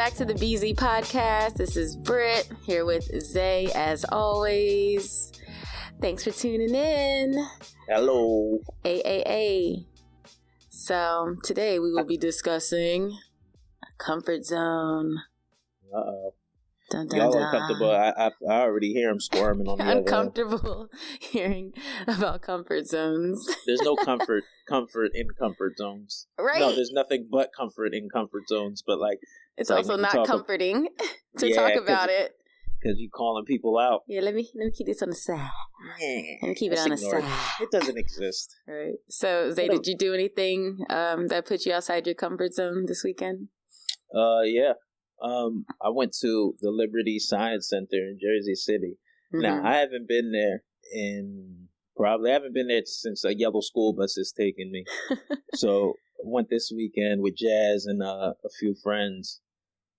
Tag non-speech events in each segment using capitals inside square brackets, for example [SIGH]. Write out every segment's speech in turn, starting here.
Back to the BZ podcast. This is Britt here with Zay as always. Thanks for tuning in. Hello. AAA. So today we will be discussing comfort zone. Uh oh. Dun, dun, Y'all dun. uncomfortable. I, I I already hear him squirming on [LAUGHS] the. Uncomfortable [LAUGHS] hearing about comfort zones. [LAUGHS] There's no comfort comfort in comfort zones. Right? No, there's nothing but comfort in comfort zones. But like, it's also not comforting to Yeah, talk about it. because you're calling people out. Yeah, let me let me keep this on the side. Let me keep it on the it. side. It doesn't exist. All right. So, Zay, did you do anything um, that put you outside your comfort zone this weekend? Uh, yeah. Um, I went to the Liberty Science Center in Jersey City. Now Mhm. I haven't been there in probably I haven't been there since a yellow school bus has taken me. [LAUGHS] so I went this weekend with Jazz and uh, a few friends,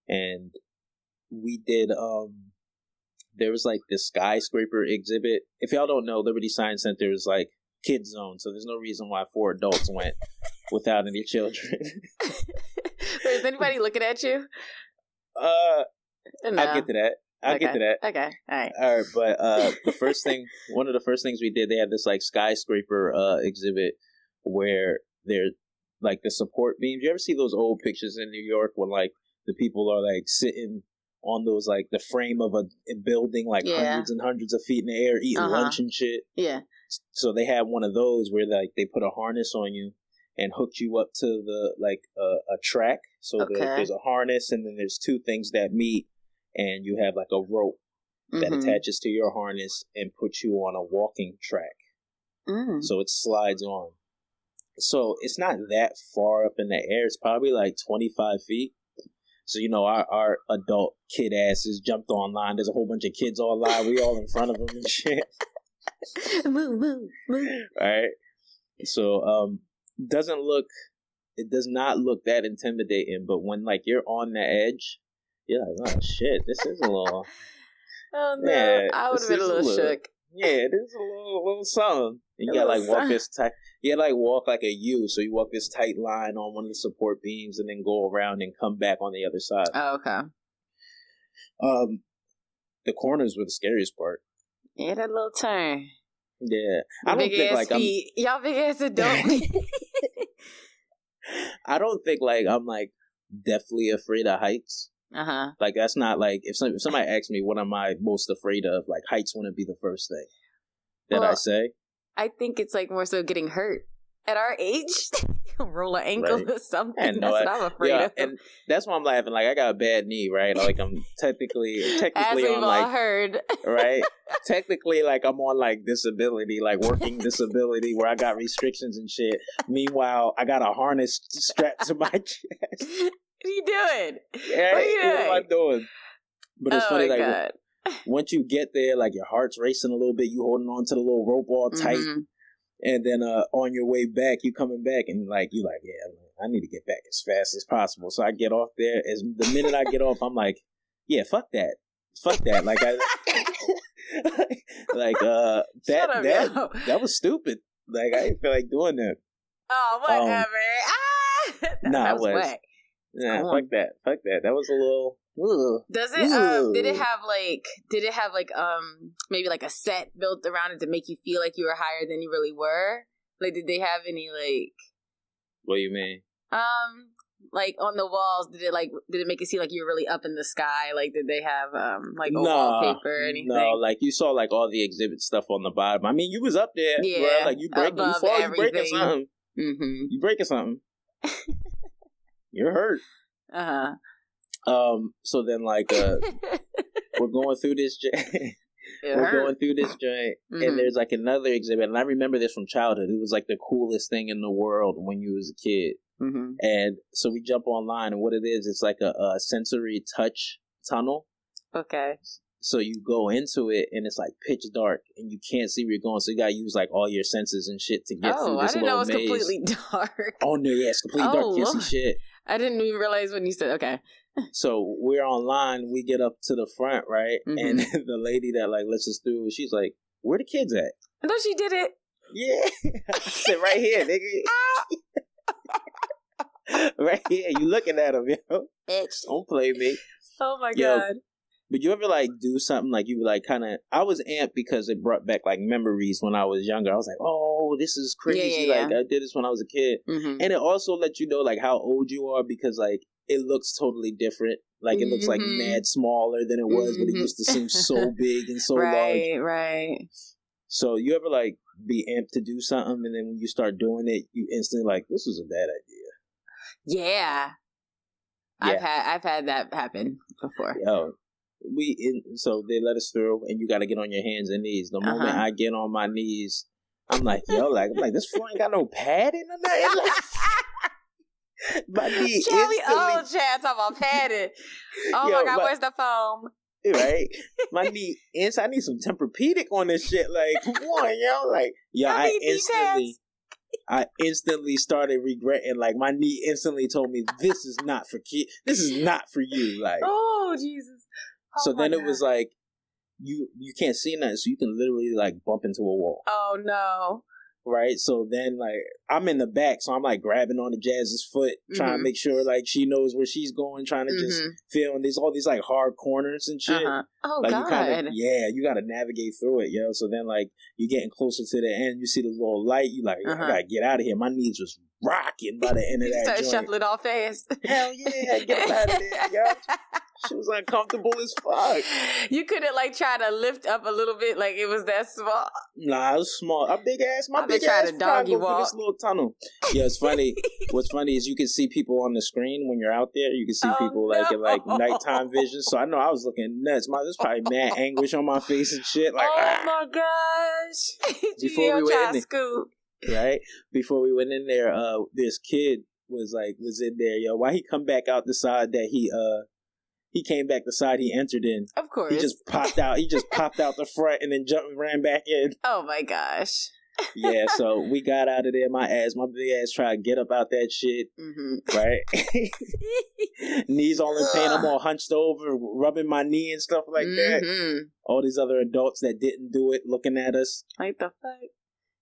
and we did. Um, there was like this skyscraper exhibit. If y'all don't know, Liberty Science Center is like kid zone, so there's no reason why four adults went without any children. [LAUGHS] [LAUGHS] Wait, is anybody looking at you? Uh, No. I'll get to that. I'll get to that. Okay. All right. All right, but uh, [LAUGHS] the first thing, one of the first things we did, they had this like skyscraper uh, exhibit where they're like the support beams. You ever see those old pictures in New York when like the people are like sitting on those like the frame of a, a building like Yeah. hundreds and hundreds of feet in the air eating Uh-huh. lunch and shit. Yeah. So they had one of those where like they put a harness on you and hooked you up to the like uh, a track. So there- there's a harness and then there's two things that meet and you have like a rope that Mhm. attaches to your harness and puts you on a walking track. Mm. So it slides on. So it's not that far up in the air. It's probably like 25 feet. So, you know, our, our adult kid asses jumped online. There's a whole bunch of kids all online. We all in front of them and shit. [LAUGHS] move, move, move. Right? So, um, doesn't look, it does not look that intimidating, but when like you're on the edge, you're like, oh shit, this is a little, [LAUGHS] Oh no, Yeah, I would have been a little little- shook. Yeah, this is a little, little something. And you A gotta like walk something. this tight. You gotta like walk like a U. So you walk this tight line on one of the support beams, and then go around and come back on the other side. Oh, okay. Um, the corners were the scariest part. Yeah, that little turn. Yeah, I don't big think like feet. Y'all big ass [LAUGHS] adult. I'm. Don't think like I'm like deathly afraid of heights. uh huh. Like that's not like if, some, if somebody asks me what am I most afraid of, like heights wouldn't be the first thing that I say. I think it's like more so getting hurt at our age. [LAUGHS] [LAUGHS] Roll an ankle Right. or something. Yeah, That's no, what I'm afraid Yeah, of. and that's why I'm laughing. Like I got a bad knee, right? Like I'm [LAUGHS] technically, technically on like heard. right? [LAUGHS] Technically, like I'm on like disability, like working disability, where I got restrictions and shit. Meanwhile, I got a harness strapped to my chest. what are you doing? Yeah, What are you what am I doing? But it's oh funny, like god. once you get there, like your heart's racing a little bit, you holding on to the little rope all tight, Mhm. And then uh on your way back, you coming back, and like you like, yeah, I need to get back as fast as possible. So I get off there. As the minute I get off, I'm like, yeah, fuck that, fuck that. Like I, [LAUGHS] like uh that up, that yo. that was stupid. Like I didn't feel like doing that. Oh, whatever. [LAUGHS] ah! Nah, that was was. Nah, fuck that, fuck that. That was a little. Ugh. Does it? Um, did it have like? Did it have like um maybe like a set built around it to make you feel like you were higher than you really were? Like, did they have any like What do you mean? um like on the walls? Did it like did it make it seem like you were really up in the sky? Like, did they have um like a wallpaper or anything? No, like you saw like all the exhibit stuff on the bottom. I mean, you was up there, Yeah, bruh. Like you breaking, you above fall, you breaking something. mm-hmm. You breaking something. [LAUGHS] You're hurt. Uh huh. Um. So then, like, uh, [LAUGHS] we're going through this. J- we're going through this joint, Mhm. and there's like another exhibit, and I remember this from childhood. It was like the coolest thing in the world when you was a kid. Mm-hmm. And so we jump online, and what it is, it's like a, a sensory touch tunnel. Okay. So you go into it, and it's like pitch dark, and you can't see where you're going. So you gotta use like all your senses and shit to get oh, through I this didn't know it was maze. completely [LAUGHS] dark. Oh no, yeah, it's completely Oh, dark. Can't Lord. see shit. I didn't even realize when you said okay. So we're online. We get up to the front, right? Mhm. And [LAUGHS] the lady that like lets us through, she's like, "Where the kids at?" No, she did it. Yeah, [LAUGHS] sit right here, nigga. [LAUGHS] right here, you looking at them, yo. Bitch. Don't play me. Oh my Yo, god. But you ever like do something like you like kind of? I was amped because it brought back like memories when I was younger. I was like, "Oh, this is crazy!" yeah, Like I did this when I was a kid, Mm-hmm. and it also let you know like how old you are because like it looks totally different. Like it looks like Mhm. mad smaller than it was, but it Mhm. used to seem so [LAUGHS] big and so large. right, right. So you ever like be amped to do something, and then when you start doing it, you instantly like, "This was a bad idea." Yeah. I've had I've had that happen before. Yo, we in, so they let us through, and you got to get on your hands and knees. The moment Uh-huh. I get on my knees, I'm like, yo, like, I'm like, this floor ain't got no padding or nothing. [LAUGHS] [LAUGHS] My knee instantly, old oh, Chad talking about padded. Oh Yo, my god, but- where's the foam? right? My knee inside. I need some Tempur-Pedic on this shit. Like, come on, yo, like, yo, I I instantly. I instantly started regretting, like my knee instantly told me, "This is not for kid. This is not for you." Like, Oh Jesus. Oh, so my then it was like, you you can't see nothing, so you can literally like bump into a wall, Oh no. Right? So then like I'm in the back, so I'm like grabbing on the Jazz's foot, trying Mhm. to make sure like she knows where she's going, trying to just Mhm. feel. And there's all these like hard corners and shit. Uh-huh. Oh Like god. you kind of yeah, you got to navigate through it, yo. So then like you're getting closer to the end, you see the little light, you like Uh-huh. I gotta get out of here. My knees was rocking by the end of that started joint. shuffling all fast. Hell yeah, get out of there, yo. [LAUGHS] She was uncomfortable as fuck. You couldn't like try to lift up a little bit, like it was that small. Nah, it was small. A big ass, my I've been big ass to doggy through walk. this little tunnel. Yeah, it's funny. [LAUGHS] What's funny is you can see people on the screen when you're out there. You can see Oh, people like in like no. nighttime vision. So I know I was looking nuts. My there's probably mad [LAUGHS] anguish on my face and shit. Like oh ah, my gosh! Before we try in scoop. Right before we went in there, uh, this kid was like was in there. Yo, why he come back out the side that he uh he came back the side he entered in. Of course. He just popped out. He just popped out the front and then jumped and ran back in. [LAUGHS] oh my gosh. Yeah, so [LAUGHS] we got out of there. My ass, my big ass, tried to get up out that shit. hmm Right, [LAUGHS] knees all in pain. I'm all hunched over, rubbing my knee and stuff like that. Mhm. All these other adults that didn't do it, looking at us. Like the fuck?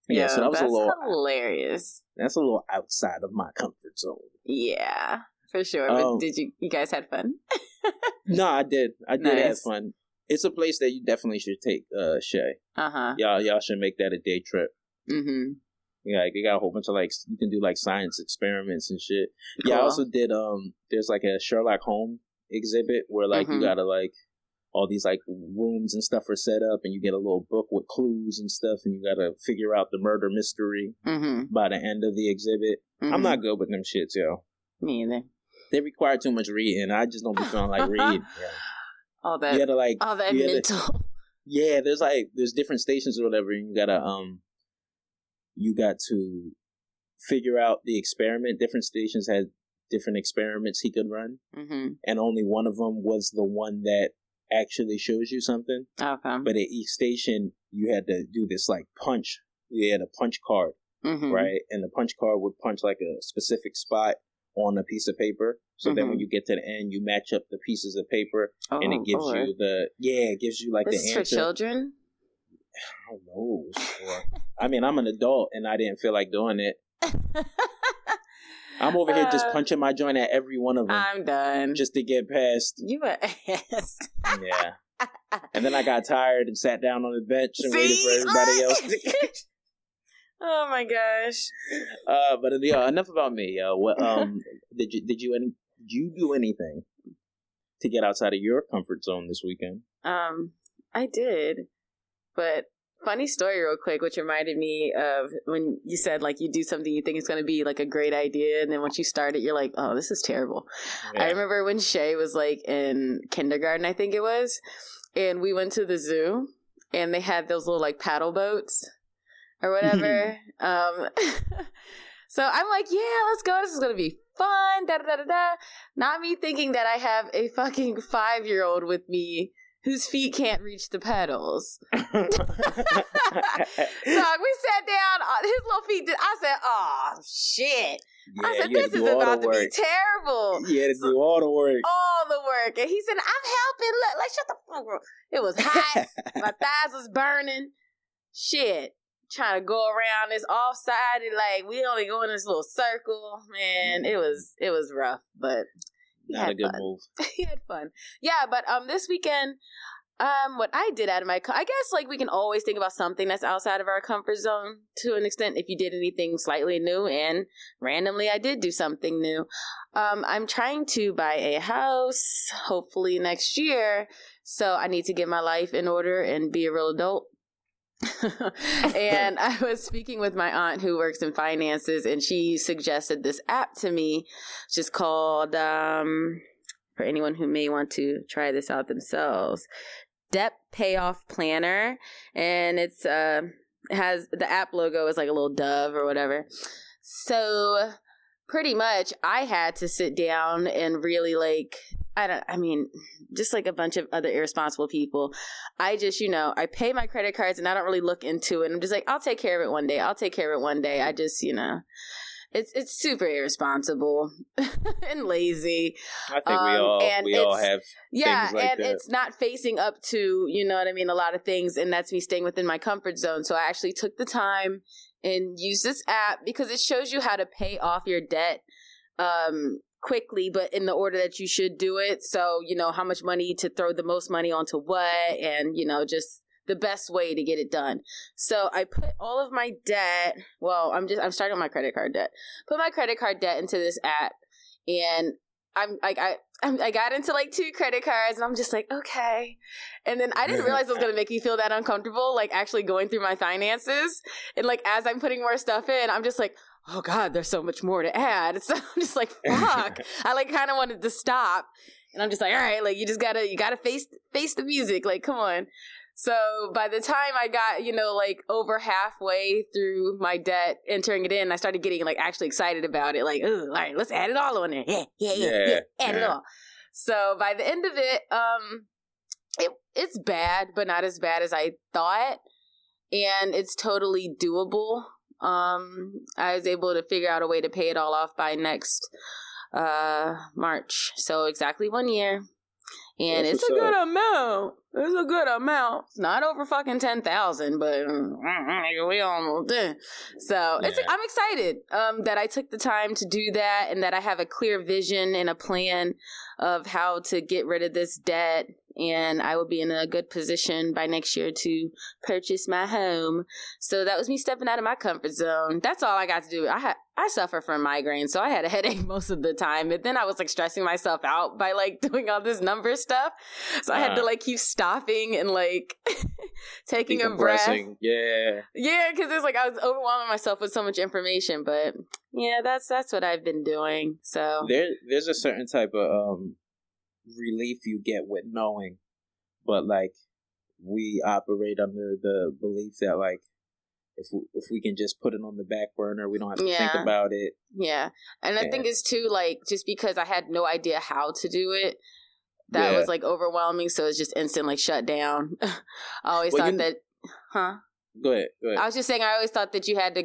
Yeah, so that was a that's little. hilarious. That's a little outside of my comfort zone. Yeah, for sure. Oh. But did you? You guys had fun? [LAUGHS] No, I did. I did have fun. It's a place that you definitely should take, uh, Shay. Uh huh. Y'all, y'all should make that a day trip. Mm-hmm. Yeah, like, they got a whole bunch of like you can do like science experiments and shit. Yeah, I also did. Um, there's like a Sherlock Holmes exhibit where like Mhm. you gotta like all these like rooms and stuff are set up, and you get a little book with clues and stuff, and you gotta figure out the murder mystery Mm-hmm. by the end of the exhibit. I'm not good with them shits, yo. Me either. They require too much reading. I just don't be feeling like reading. Yeah. [LAUGHS] All that. You gotta like all that you gotta- [LAUGHS] Yeah, there's like there's different stations or whatever, and you gotta um you got to figure out the experiment. Different stations had different experiments he could run, mm-hmm. and only one of them was the one that actually shows you something. Okay. But at each station, you had to do this like punch. You had a punch card, mm-hmm. right? And the punch card would punch like a specific spot on a piece of paper. So then Mhm. when you get to the end, you match up the pieces of paper, Oh, and it gives Lord. you the yeah, it gives you like This the is for children. I don't know. I mean, I'm an adult and I didn't feel like doing it. [LAUGHS] I'm over here just Uh, punching my joint at every one of them I'm done. just to get past. you a ass. Yeah. [LAUGHS] And then I got tired and sat down on the bench and waited for See? everybody else. To... [LAUGHS] oh my gosh. [LAUGHS] uh, but yeah, enough about me. Uh, what um did you did you any did you do anything to get outside of your comfort zone this weekend? Um, I did, but funny story, real quick, which reminded me of when you said like you do something you think is going to be like a great idea, and then once you start it, you're like, oh, this is terrible. I remember when Shay was like in kindergarten, I think it was, and we went to the zoo, and they had those little like paddle boats or whatever. um, [LAUGHS] So I'm like, yeah, let's go. This is gonna be fun. Da da da da. Not me thinking that I have a fucking five year old with me whose feet can't reach the pedals. [LAUGHS] [LAUGHS] Dog, we sat down. uh, His little feet. Did, I said, "Oh shit!" I said, "This is about to be terrible." Had to do all the work. All the work, and he said, "I'm helping." Look, like shut the fuck up. It was hot. [LAUGHS] My thighs was burning. Shit. Trying to go around this off sided, like we only go in this little circle. Man, it was it was rough, but Not a good fun. move. [LAUGHS] he had fun. Yeah, but um, this weekend, um, what I did out of my, co- I guess like we can always think about something that's outside of our comfort zone to an extent. If you did anything slightly new, and randomly I did do something new. Um, I'm trying to buy a house, hopefully next year. So I need to get my life in order and be a real adult. [LAUGHS] and I was speaking with my aunt who works in finances, and she suggested this app to me, which is called, um, for anyone who may want to try this out themselves, Debt Payoff Planner. And it's, uh, has the app logo is like a little dove or whatever. So pretty much I had to sit down and really like, I don't, I mean, just like a bunch of other irresponsible people. I just, you know, I pay my credit cards and I don't really look into it. I'm just like, I'll take care of it one day. I'll take care of it one day. I just, you know, it's it's super irresponsible [LAUGHS] and lazy. I think we Um, all and we all have Yeah, like and that. it's not facing up to, you know what I mean, a lot of things and that's me staying within my comfort zone. So I actually took the time and use this app because it shows you how to pay off your debt um quickly but in the order that you should do it. So, you know, how much money to throw the most money onto what and, you know, just the best way to get it done. So I put all of my debt, well, I'm just I'm starting my credit card debt. Put my credit card debt into this app and I'm like I I'm, I got into like two credit cards and I'm just like okay, and then I didn't realize it was gonna make me feel that uncomfortable like actually going through my finances. And like as I'm putting more stuff in I'm just like oh god there's so much more to add. [LAUGHS] So I'm just like fuck. [LAUGHS] I like kind of wanted to stop. And I'm just like all right like you just gotta you gotta face face the music. Like come on so by the time I got, you know, like over halfway through my debt, entering it in, I started getting like actually excited about it. Like, all right, let's add it all on there. Yeah, yeah, yeah, yeah, Yeah, add it all. So by the end of it, um, it it's bad, but not as bad as I thought, and it's totally doable. Um, I was able to figure out a way to pay it all off by next uh March. So exactly one year. And That's it's a good up. amount. It's a good amount. It's not over fucking ten thousand, but mm, we almost did. So it's I'm excited um, that I took the time to do that, and that I have a clear vision and a plan of how to get rid of this debt, and I will be in a good position by next year to purchase my home. So that was me stepping out of my comfort zone. That's all I got to do. I had I suffer from migraines, so I had a headache [LAUGHS] most of the time. But then I was like stressing myself out by like [LAUGHS] doing all this number stuff. So I had to Uh. like keep stopping and like [LAUGHS] taking a breath. Yeah. Yeah, because it's like I was overwhelming myself with so much information. But yeah, that's that's what I've been doing. So There there's a certain type of um relief you get with knowing. But like we operate under the belief that like if we, if we can just put it on the back burner, we don't have to think about it. Yeah. And I Yeah. think it's too like just because I had no idea how to do it, that Yeah. was like overwhelming. So it's just instant like shut down. [LAUGHS] I always Well, thought you- that huh? Go ahead. Go ahead. I was just saying I always thought that you had to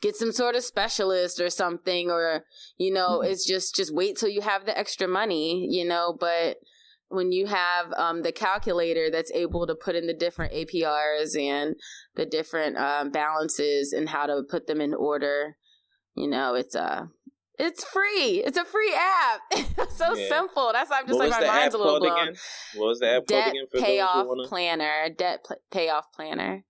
get some sort of specialist or something or you know, Mhm. it's just just wait till you have the extra money, you know, but when you have um, the calculator that's able to put in the different APRs and the different um, balances and how to put them in order, you know, it's uh it's free. It's a free app. [LAUGHS] it's so Yeah. simple. That's why I'm just what like my mind's a little called blown. again? What was the app called Debt again for payoff wanna planner. Debt pl- payoff planner.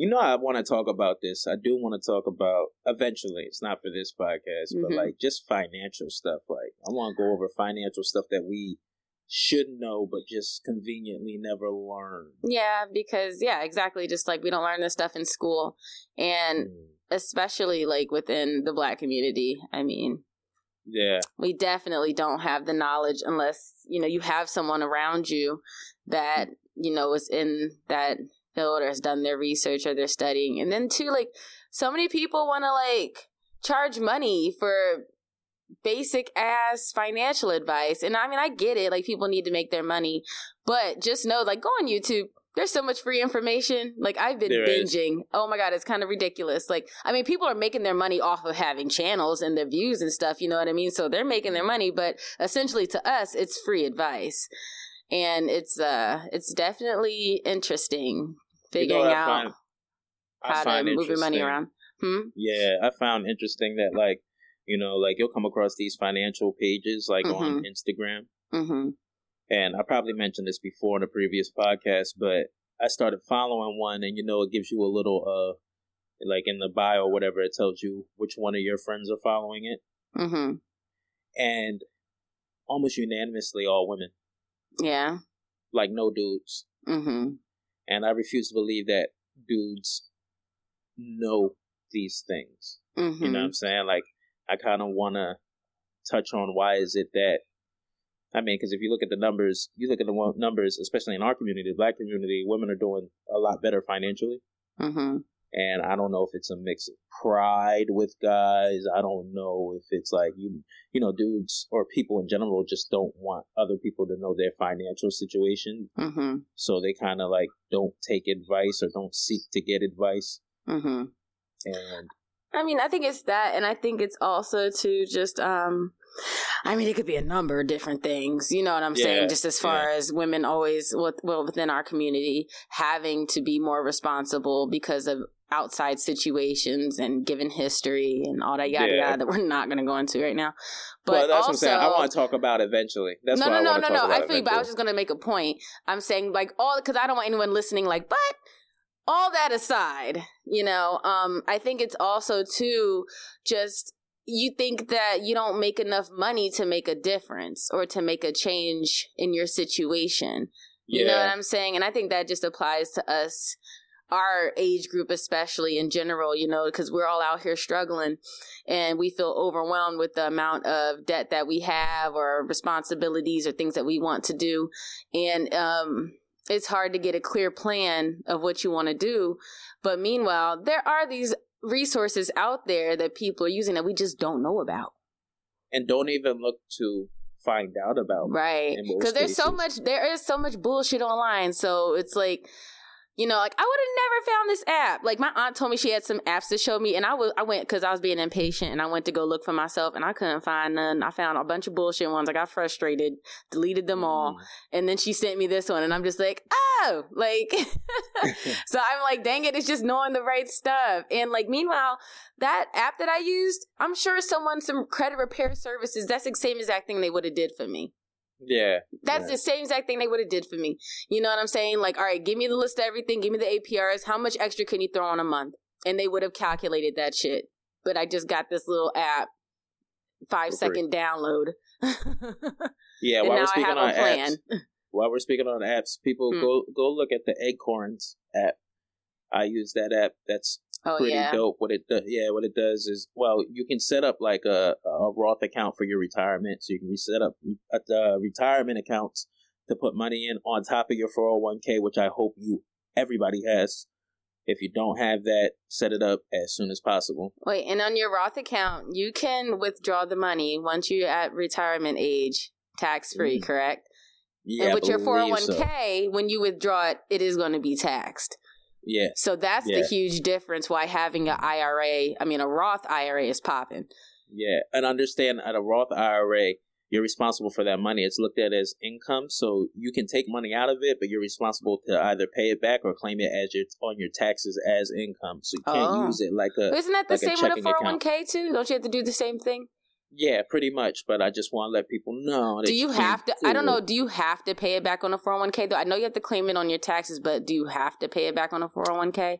You know, I want to talk about this. I do want to talk about eventually. It's not for this podcast, Mhm. but like just financial stuff. Like I want to go over financial stuff that we should know, but just conveniently never learn. Yeah, because yeah, exactly. Just like we don't learn this stuff in school, and Mm. especially like within the black community. I mean, Yeah, we definitely don't have the knowledge unless you know you have someone around you that you know is in that field or has done their research or they're studying. And then too, like so many people want to like charge money for basic ass financial advice. And I mean, I get it. Like people need to make their money, but just know, like, go on YouTube. There's so much free information. Like I've been There is. binging. Oh my god, it's kind of ridiculous. Like I mean, people are making their money off of having channels and their views and stuff. You know what I mean? So they're making their money, but essentially to us, it's free advice, and it's uh, it's definitely interesting You know figuring out find- how to move your money around. Hmm. Yeah, I found interesting that like you know like you'll come across these financial pages like on Instagram, Mm-hmm. and I probably mentioned this before in a previous podcast, but I started following one, and you know it gives you a little uh like in the bio or whatever it tells you which one of your friends are following it, Mm-hmm. and almost unanimously all women, Yeah. like no dudes, Mm-hmm. and I refuse to believe that dudes know these things. Mm-hmm. You know what I'm saying? Like, I kind of want to touch on why is it that. I mean, because if you look at the numbers, you look at the numbers, especially in our community, the black community, women are doing a lot better financially. Mm-hmm. And I don't know if it's a mix of pride with guys. I don't know if it's like you, you know, dudes or people in general just don't want other people to know their financial situation, Mm-hmm. so they kind of like don't take advice or don't seek to get advice. Mm-hmm. And I mean, I think it's that, and I think it's also to just, um, I mean, it could be a number of different things. You know what I'm Yeah, saying? Just as far as women always, well, within our community, having to be more responsible because of outside situations and given history and all that yada Yeah. yada that we're not going to go into right now. But well, that's also, what I'm saying. I want to talk about eventually. That's no, what no, no, no, to no. I feel you, but I was just gonna make a point. I'm saying like all because I don't want anyone listening like, but all that aside, you know, um, I think it's also too just you think that you don't make enough money to make a difference or to make a change in your situation. You know what I'm saying? And I think that just applies to us, our age group, especially in general, you know, because we're all out here struggling and we feel overwhelmed with the amount of debt that we have or responsibilities or things that we want to do. And, um, it's hard to get a clear plan of what you want to do. But meanwhile, there are these resources out there that people are using that we just don't know about. and don't even look to find out about. Right. Because there's so much there is so much bullshit online. So it's like you know, like I would have never found this app. Like my aunt told me she had some apps to show me, and I was I went because I was being impatient, and I went to go look for myself, and I couldn't find none. I found a bunch of bullshit ones. I got frustrated, deleted them all, Mm. and then she sent me this one, and I'm just like, oh, like. [LAUGHS] [LAUGHS] so I'm like, dang it, it's just knowing the right stuff. And like, meanwhile, that app that I used, I'm sure someone some credit repair services. That's the same exact thing they would have did for me. Yeah, That's Yeah. the same exact thing they would have did for me. You know what I'm saying? Like, all right, give me the list of everything, give me the APRs. How much extra can you throw on a month? And they would have calculated that shit. But I just got this little app, five free. download. [LAUGHS] yeah. While we're I speaking have on a plan. apps, [LAUGHS] while we're speaking on apps, people Hmm. go go look at the Acorns app. I use that app. That's Oh pretty yeah. dope. What it do, yeah, what it does is well, you can set up like a, a Roth account for your retirement, so you can reset up uh, retirement accounts to put money in on top of your four hundred one k, which I hope you everybody has. If you don't have that, set it up as soon as possible. Wait, and on your Roth account, you can withdraw the money once you're at retirement age, tax free, Mhm. correct? Yeah, and with your 401k, so. when you withdraw it, it is going to be taxed. Yeah, So that's Yeah. the huge difference why having an IRA, I mean, a Roth IRA is popping. yeah, and understand at a Roth IRA, you're responsible for that money. It's looked at as income, so you can take money out of it, but you're responsible to either pay it back or claim it as your on your taxes as income. So you can't Oh. use it like a Isn't that the like same with a 401k too? Don't you have to do the same thing? Yeah, pretty much. But I just want to let people know. that Do you have to? I don't know. Do you have to pay it back on a 401k though? I know you have to claim it on your taxes, but do you have to pay it back on a 401k?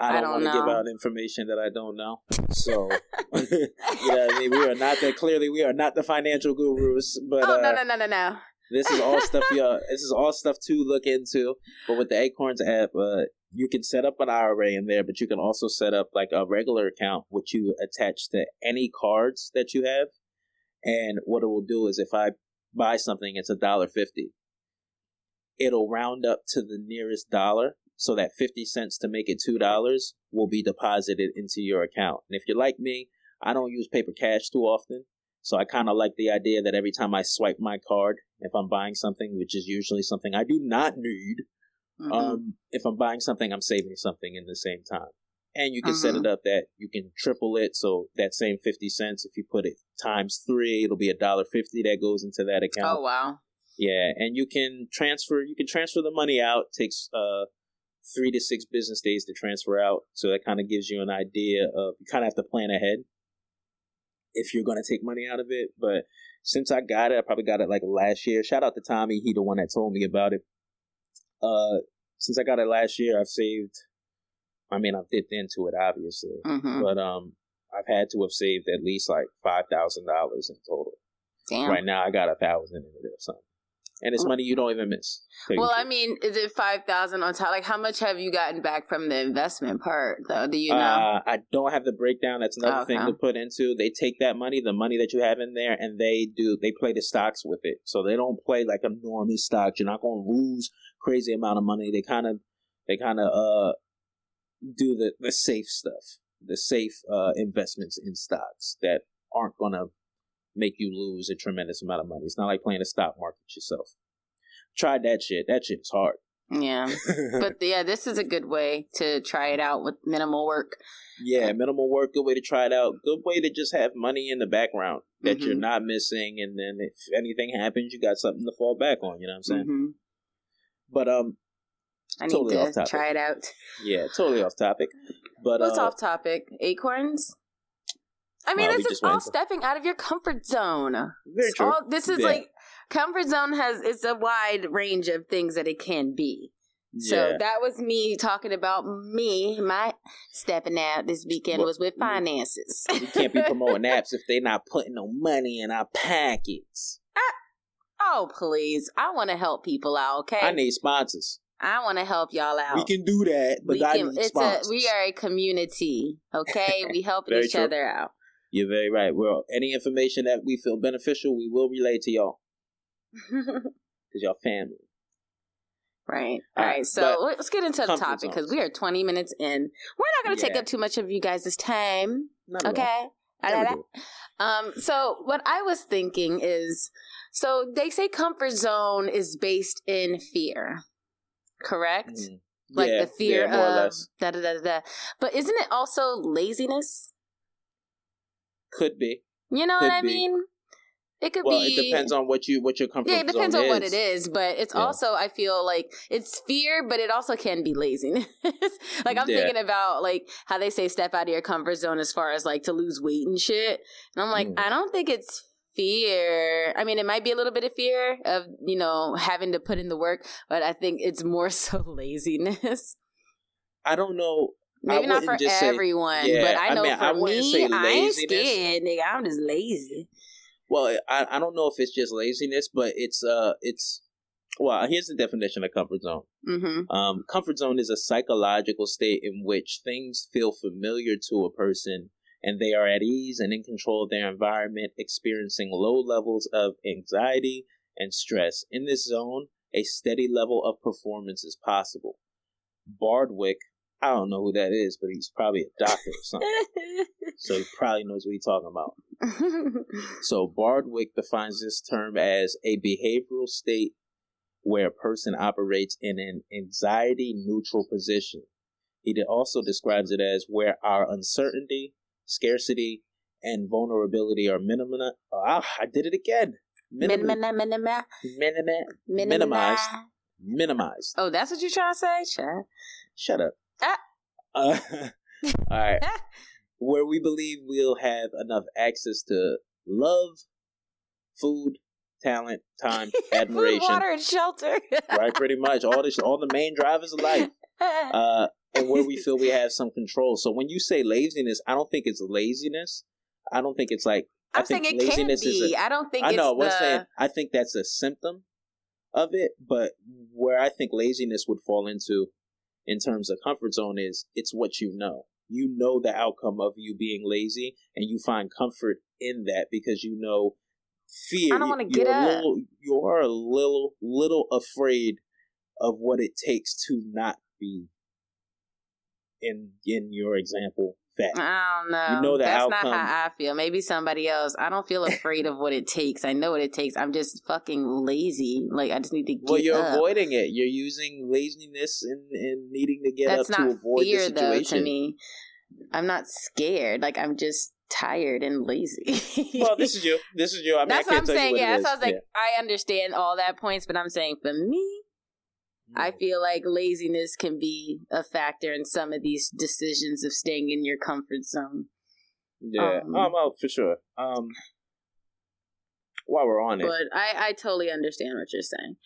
I I don't, don't want to give out information that I don't know. So, [LAUGHS] [LAUGHS] yeah, I mean, we are not that clearly. We are not the financial gurus, but oh uh, no no no no no. This is all stuff [LAUGHS] you this is all stuff to look into. But with the Acorns app, uh, you can set up an IRA in there, but you can also set up like a regular account which you attach to any cards that you have. And what it will do is if I buy something, it's a dollar fifty. It'll round up to the nearest dollar, so that fifty cents to make it two dollars will be deposited into your account. And if you're like me, I don't use paper cash too often. So I kind of like the idea that every time I swipe my card, if I'm buying something, which is usually something I do not need, mm-hmm. um, if I'm buying something, I'm saving something in the same time. And you can mm-hmm. set it mm-hmm. up that you can triple it. So that same 50 cents, if you put it times three, it'll be a dollar fifty that goes into that account. Oh, wow. Yeah. And you can transfer, you can transfer the money out. It takes, uh, three to six business days to transfer out. So that kind of gives you an idea of, you kind of have to plan ahead if you're going to take money out of it. But since I got it, I probably got it like last year. Shout out to Tommy. He the one that told me about it. Uh, since I got it last year, I've saved. I mean, I've dipped into it obviously, mm-hmm. but um, I've had to have saved at least like five thousand dollars in total. Damn. Right now, I got a thousand in it or something and it's money you don't even miss. Well, I mean, is it five thousand on top? Like, how much have you gotten back from the investment part? Though, do you know? Uh, I don't have the breakdown. That's another okay. thing to put into. They take that money, the money that you have in there, and they do they play the stocks with it. So they don't play like enormous stocks. You're not going to lose crazy amount of money. They kind of they kind of uh do the the safe stuff, the safe uh investments in stocks that aren't going to make you lose a tremendous amount of money. It's not like playing the stock market yourself. Tried that shit. That shit's hard. Yeah. [LAUGHS] but yeah, this is a good way to try it out with minimal work. Yeah, minimal work, good way to try it out. Good way to just have money in the background that mm-hmm. you're not missing and then if anything happens, you got something to fall back on, you know what I'm saying? Mm-hmm. But um I need totally to try it out. Yeah, totally off topic. But what's uh, off topic? Acorns? I mean, this is all stepping out of your comfort zone. Very true. All, this is yeah. like comfort zone has it's a wide range of things that it can be. So yeah. that was me talking about me. My stepping out this weekend well, was with finances. We can't be promoting [LAUGHS] apps if they're not putting no money in our pockets. Oh please! I want to help people out. Okay, I need sponsors. I want to help y'all out. We can do that, but we I can, need sponsors. A, we are a community. Okay, [LAUGHS] we help each true. other out. You're very right. Well, any information that we feel beneficial, we will relay to y'all. [LAUGHS] Because y'all family. Right. All, All right. So let's get into the topic because we are 20 minutes in. We're not going to yeah. take up too much of you guys' time. Not okay. Um, so what I was thinking is, so they say comfort zone is based in fear, correct? Mm. Like yeah, the fear yeah, of da da da da. But isn't it also laziness? Could be. You know could what I be. mean? It could well, be. It depends on what you what your comfort. Yeah, it depends on is. what it is, but it's yeah. also I feel like it's fear, but it also can be laziness. [LAUGHS] like I'm yeah. thinking about like how they say step out of your comfort zone as far as like to lose weight and shit, and I'm like mm. I don't think it's fear. I mean, it might be a little bit of fear of you know having to put in the work, but I think it's more [LAUGHS] so laziness. I don't know. Maybe not for everyone, say, yeah, but I know I mean, for I me, I ain't scared, nigga. I'm just lazy. Well, I, I don't know if it's just laziness, but it's uh it's well, here's the definition of comfort zone. Mm-hmm. Um, comfort zone is a psychological state in which things feel familiar to a person and they are at ease and in control of their environment, experiencing low levels of anxiety and stress. In this zone, a steady level of performance is possible. Bardwick I don't know who that is, but he's probably a doctor or something. [LAUGHS] so he probably knows what he's talking about. [LAUGHS] so Bardwick defines this term as a behavioral state where a person operates in an anxiety neutral position. He also describes it as where our uncertainty, scarcity, and vulnerability are minimum. Ah, I did it again. Minimum, minimum, minimum, minimized. Minimized. Oh, that's what you're trying to say? Sure. Shut up. Ah. Uh, [LAUGHS] all right. [LAUGHS] Where we believe we'll have enough access to love, food, talent, time, [LAUGHS] admiration, food, water, and shelter. right, pretty much all this, all the main drivers of life. Uh, and where we [LAUGHS] feel we have some control. So when you say laziness, I don't think it's laziness. I don't think it's like I'm I think saying it laziness can be. I don't think I know. What the... I'm saying, I think that's a symptom of it. But where I think laziness would fall into in terms of comfort zone is it's what you know. You know the outcome of you being lazy and you find comfort in that because you know fear. I don't want to get up. Little, you are a little, little afraid of what it takes to not be in in your example fact. I don't know. You know the That's outcome. not how I feel. Maybe somebody else. I don't feel afraid of what it takes. I know what it takes. I'm just fucking lazy. Like I just need to get up. Well, you're up. avoiding it. You're using laziness and, and needing to get That's up to avoid fear, the situation. Though, to me. I'm not scared. Like I'm just tired and lazy. well, this is [LAUGHS] you. This is you. I mean, that's what I'm saying. Yeah, so I was like, yeah. I understand all that points, but I'm saying for me, I feel like laziness can be a factor in some of these decisions of staying in your comfort zone. Yeah, um, um oh, for sure. Um, while we're on it, but I I totally understand what you're saying.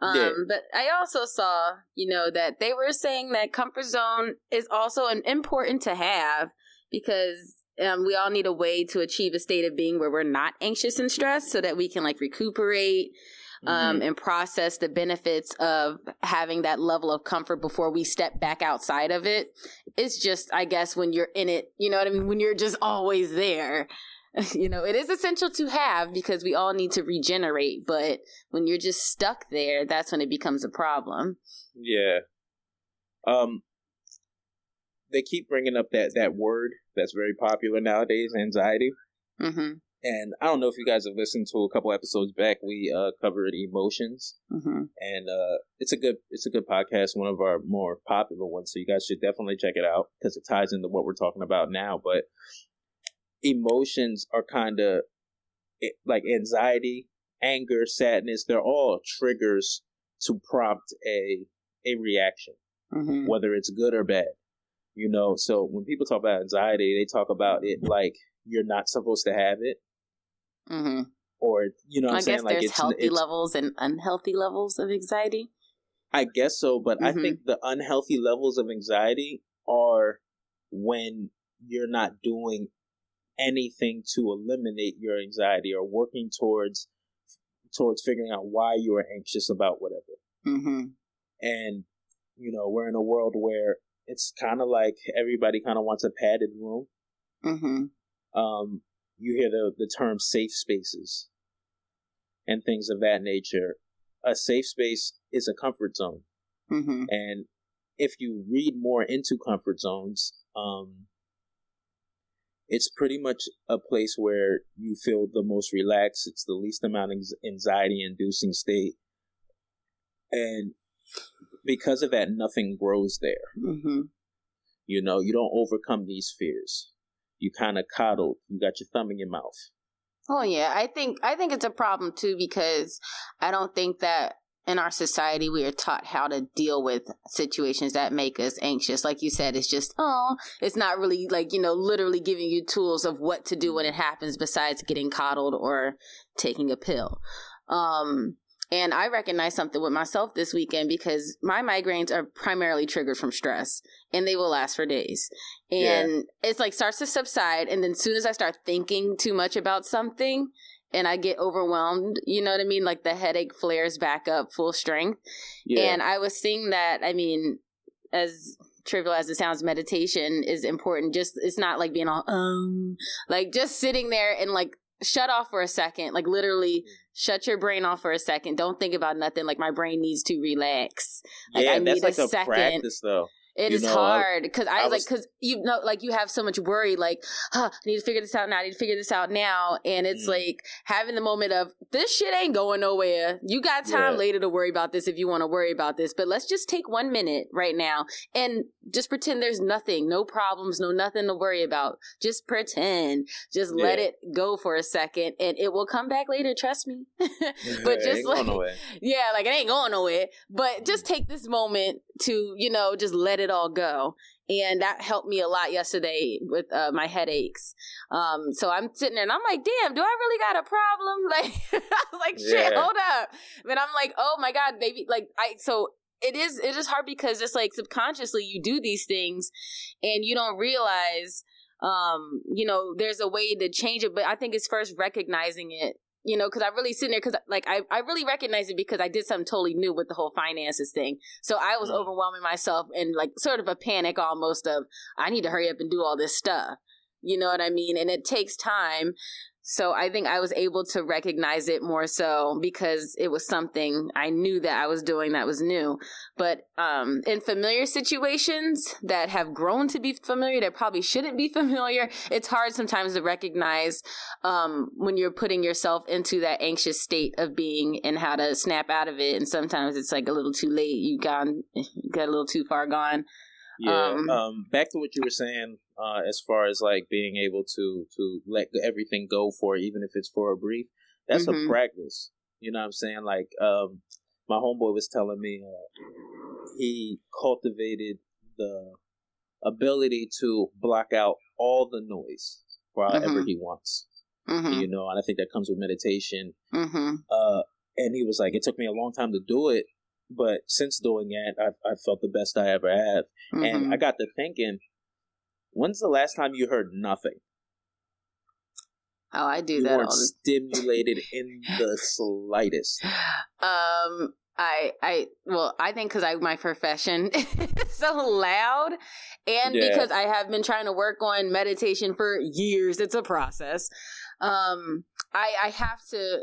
Um, yeah. but I also saw, you know, that they were saying that comfort zone is also an important to have because um, we all need a way to achieve a state of being where we're not anxious and stressed so that we can like recuperate um, mm-hmm. and process the benefits of having that level of comfort before we step back outside of it. It's just, I guess, when you're in it, you know what I mean? When you're just always there, [LAUGHS] you know, it is essential to have because we all need to regenerate. But when you're just stuck there, that's when it becomes a problem. Yeah. Um, they keep bringing up that that word that's very popular nowadays, anxiety. Mm-hmm. And I don't know if you guys have listened to a couple episodes back. We uh, covered emotions, mm-hmm. and uh, it's a good it's a good podcast, one of our more popular ones. So you guys should definitely check it out because it ties into what we're talking about now. But emotions are kind of like anxiety, anger, sadness. They're all triggers to prompt a a reaction, mm-hmm. whether it's good or bad. You know, so when people talk about anxiety, they talk about it like you're not supposed to have it Mm-hmm. Or you know, i guess there's like healthy it's, levels and unhealthy levels of anxiety. I guess so, but mm-hmm. I think the unhealthy levels of anxiety are when you're not doing anything to eliminate your anxiety or working towards towards figuring out why you are anxious about whatever. Mm-hmm. And you know, we're in a world where it's kind of like everybody kind of wants a padded room. Mm-hmm. Um, you hear the, the term safe spaces and things of that nature. A safe space is a comfort zone. Mm-hmm. And if you read more into comfort zones, um, it's pretty much a place where you feel the most relaxed. It's the least amount of anxiety inducing state. And because of that, nothing grows there. Mm-hmm. You know, you don't overcome these fears you kind of coddled. You got your thumb in your mouth. Oh yeah, I think I think it's a problem too because I don't think that in our society we are taught how to deal with situations that make us anxious. Like you said, it's just oh, it's not really like you know literally giving you tools of what to do when it happens besides getting coddled or taking a pill. Um, and I recognize something with myself this weekend because my migraines are primarily triggered from stress and they will last for days. And yeah. it's like starts to subside. And then as soon as I start thinking too much about something and I get overwhelmed, you know what I mean? Like the headache flares back up full strength. Yeah. And I was seeing that, I mean, as trivial as it sounds, meditation is important. Just, it's not like being all, um, like just sitting there and like shut off for a second, like literally. Shut your brain off for a second. Don't think about nothing. Like my brain needs to relax. Like yeah, I need that's like a, second. Practice, though. It you is know, hard because I, I, was like, because you know, like you have so much worry, like, huh, I need to figure this out now. I need to figure this out now. And it's mm. like having the moment of this shit ain't going nowhere. You got time yeah. later to worry about this if you want to worry about this, but let's just take one minute right now and just pretend there's nothing, no problems, no nothing to worry about. Just pretend, just yeah. let it go for a second and it will come back later. Trust me. [LAUGHS] but just like, yeah, like it ain't going nowhere, but just mm. take this moment to, you know, just let it it all go. And that helped me a lot yesterday with uh, my headaches. Um, so I'm sitting there and I'm like, damn, do I really got a problem? [LAUGHS] Like, I was like, shit, yeah. hold up. And I'm like, oh my God, baby. Like, I, so it is, it is hard because it's like subconsciously you do these things and you don't realize um, you know, there's a way to change it, but I think it's first recognizing it you know, because I really sitting there because like I, I really recognize it because I did something totally new with the whole finances thing. So I was mm. overwhelming myself and like sort of a panic almost of I need to hurry up and do all this stuff. You know what I mean? And it takes time. So I think I was able to recognize it more so because it was something I knew that I was doing that was new. But um, in familiar situations that have grown to be familiar, that probably shouldn't be [LAUGHS] familiar, it's hard sometimes to recognize um, when you're putting yourself into that anxious state of being and how to snap out of it. And sometimes it's like a little too late. you've gone, [LAUGHS] got a little too far gone. Yeah. Um, um, back to what you were saying, uh, as far as like being able to to let everything go for even if it's for a brief. That's mm-hmm. a practice. You know what I'm saying? Like, um, my homeboy was telling me uh, he cultivated the ability to block out all the noise for however mm-hmm. he wants. Mm-hmm. You know, and I think that comes with meditation. Mm-hmm. Uh, and he was like, it took me a long time to do it, but since doing it, I've, I've felt the best I ever have. Mm-hmm. And I got to thinking, when's the last time you heard nothing? Oh, I do you that. Weren't stimulated [LAUGHS] in the slightest. Um, I, I, well, I think because I my profession [LAUGHS] is so loud, and yeah. because I have been trying to work on meditation for years. It's a process. Um, I, I have to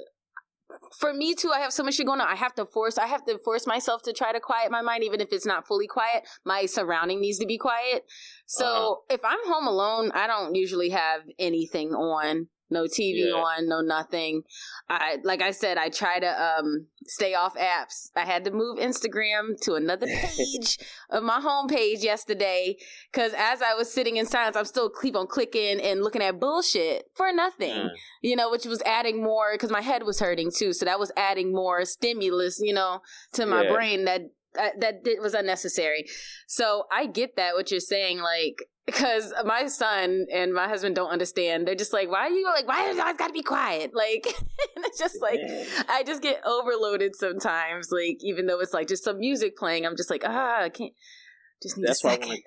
for me too, I have so much shit going on. I have to force, I have to force myself to try to quiet my mind, even if it's not fully quiet. My surrounding needs to be quiet. So uh-huh. if I'm home alone, I don't usually have anything on no TV yeah. on, no nothing. I like I said, I try to um stay off apps. I had to move Instagram to another page [LAUGHS] of my homepage yesterday because as I was sitting in silence, I'm still keep on clicking and looking at bullshit for nothing. Mm. You know, which was adding more because my head was hurting too, so that was adding more stimulus, you know, to my yeah. brain that uh, that was unnecessary. So I get that what you're saying, like because my son and my husband don't understand. They're just like, why are you like, why is always got to be quiet? [LAUGHS] Like, and it's just like, I just get overloaded sometimes. Like, even though it's like just some music playing, I'm just like, ah, I can't. Just need That's a second.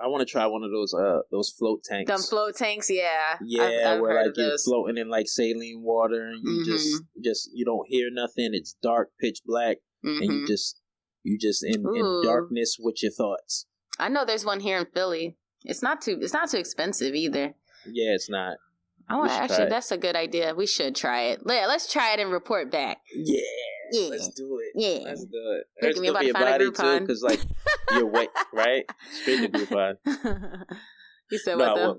I want to try one of those uh those float tanks. Them float tanks, yeah. Yeah, I've, I've where like you're floating in like saline water and you mm-hmm. just just you don't hear nothing. It's dark, pitch black, mm-hmm. and you mm-hmm. just you just in, in darkness with your thoughts. I know there's one here in Philly. It's not too. It's not too expensive either. Yeah, it's not. Oh, want actually. That's a good idea. We should try it. Yeah, let's try it and report back. Yeah. Yeah. Let's do it. Yeah. Let's do it. There's gonna be a body too, because like you're wet, [LAUGHS] right? Straight to Groupon. [LAUGHS] you said no, what though?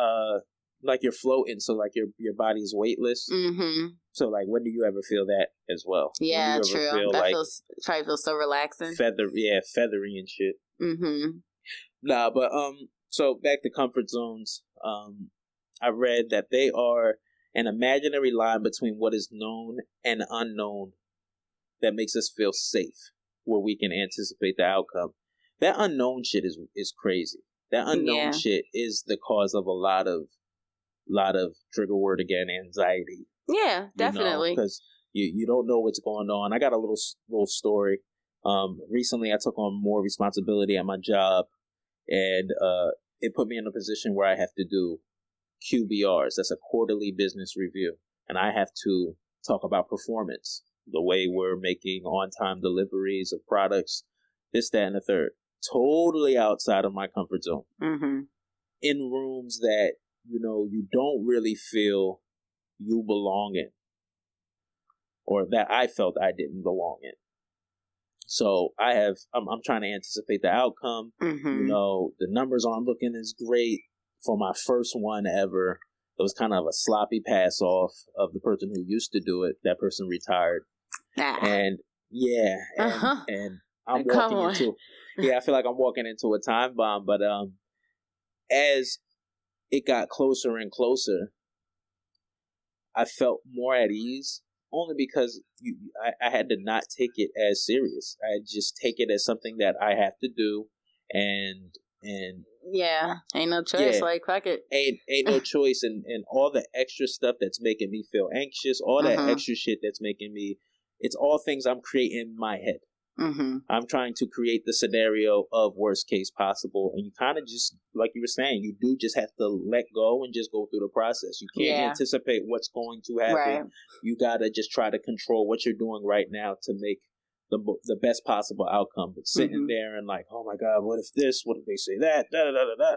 Uh, like you're floating, so like your your body's weightless. Mm-hmm. So like, when do you ever feel that as well? Yeah, true. Feel, that like, feels probably feels so relaxing. Feather, yeah, feathery and shit. Mm-hmm. Nah, but um, so back to comfort zones. Um, I read that they are an imaginary line between what is known and unknown that makes us feel safe, where we can anticipate the outcome. That unknown shit is is crazy. That unknown yeah. shit is the cause of a lot of lot of trigger word again anxiety. Yeah, definitely. Because you, you, you don't know what's going on. I got a little little story. Um, recently, I took on more responsibility at my job, and uh, it put me in a position where I have to do QBRs. That's a quarterly business review, and I have to talk about performance, the way we're making on-time deliveries of products, this, that, and the third. Totally outside of my comfort zone. Mm-hmm. In rooms that you know you don't really feel you belong in, or that I felt I didn't belong in. So I have, I'm, I'm trying to anticipate the outcome. Mm-hmm. You know, the numbers aren't looking as great for my first one ever. It was kind of a sloppy pass off of the person who used to do it. That person retired. Ah. And yeah, and, uh-huh. and I'm Come walking on. into, yeah, I feel like I'm walking into a time bomb. But um, as it got closer and closer, I felt more at ease only because you, I, I had to not take it as serious. I just take it as something that I have to do, and and yeah, ain't no choice. Yeah, like fuck it, ain't ain't no [LAUGHS] choice, and and all the extra stuff that's making me feel anxious, all that uh-huh. extra shit that's making me, it's all things I'm creating in my head. Mm-hmm. I'm trying to create the scenario of worst case possible, and you kind of just like you were saying, you do just have to let go and just go through the process. You can't yeah. anticipate what's going to happen. Right. You gotta just try to control what you're doing right now to make the the best possible outcome. But sitting mm-hmm. there and like, oh my god, what if this? What if they say that? Da da da da da.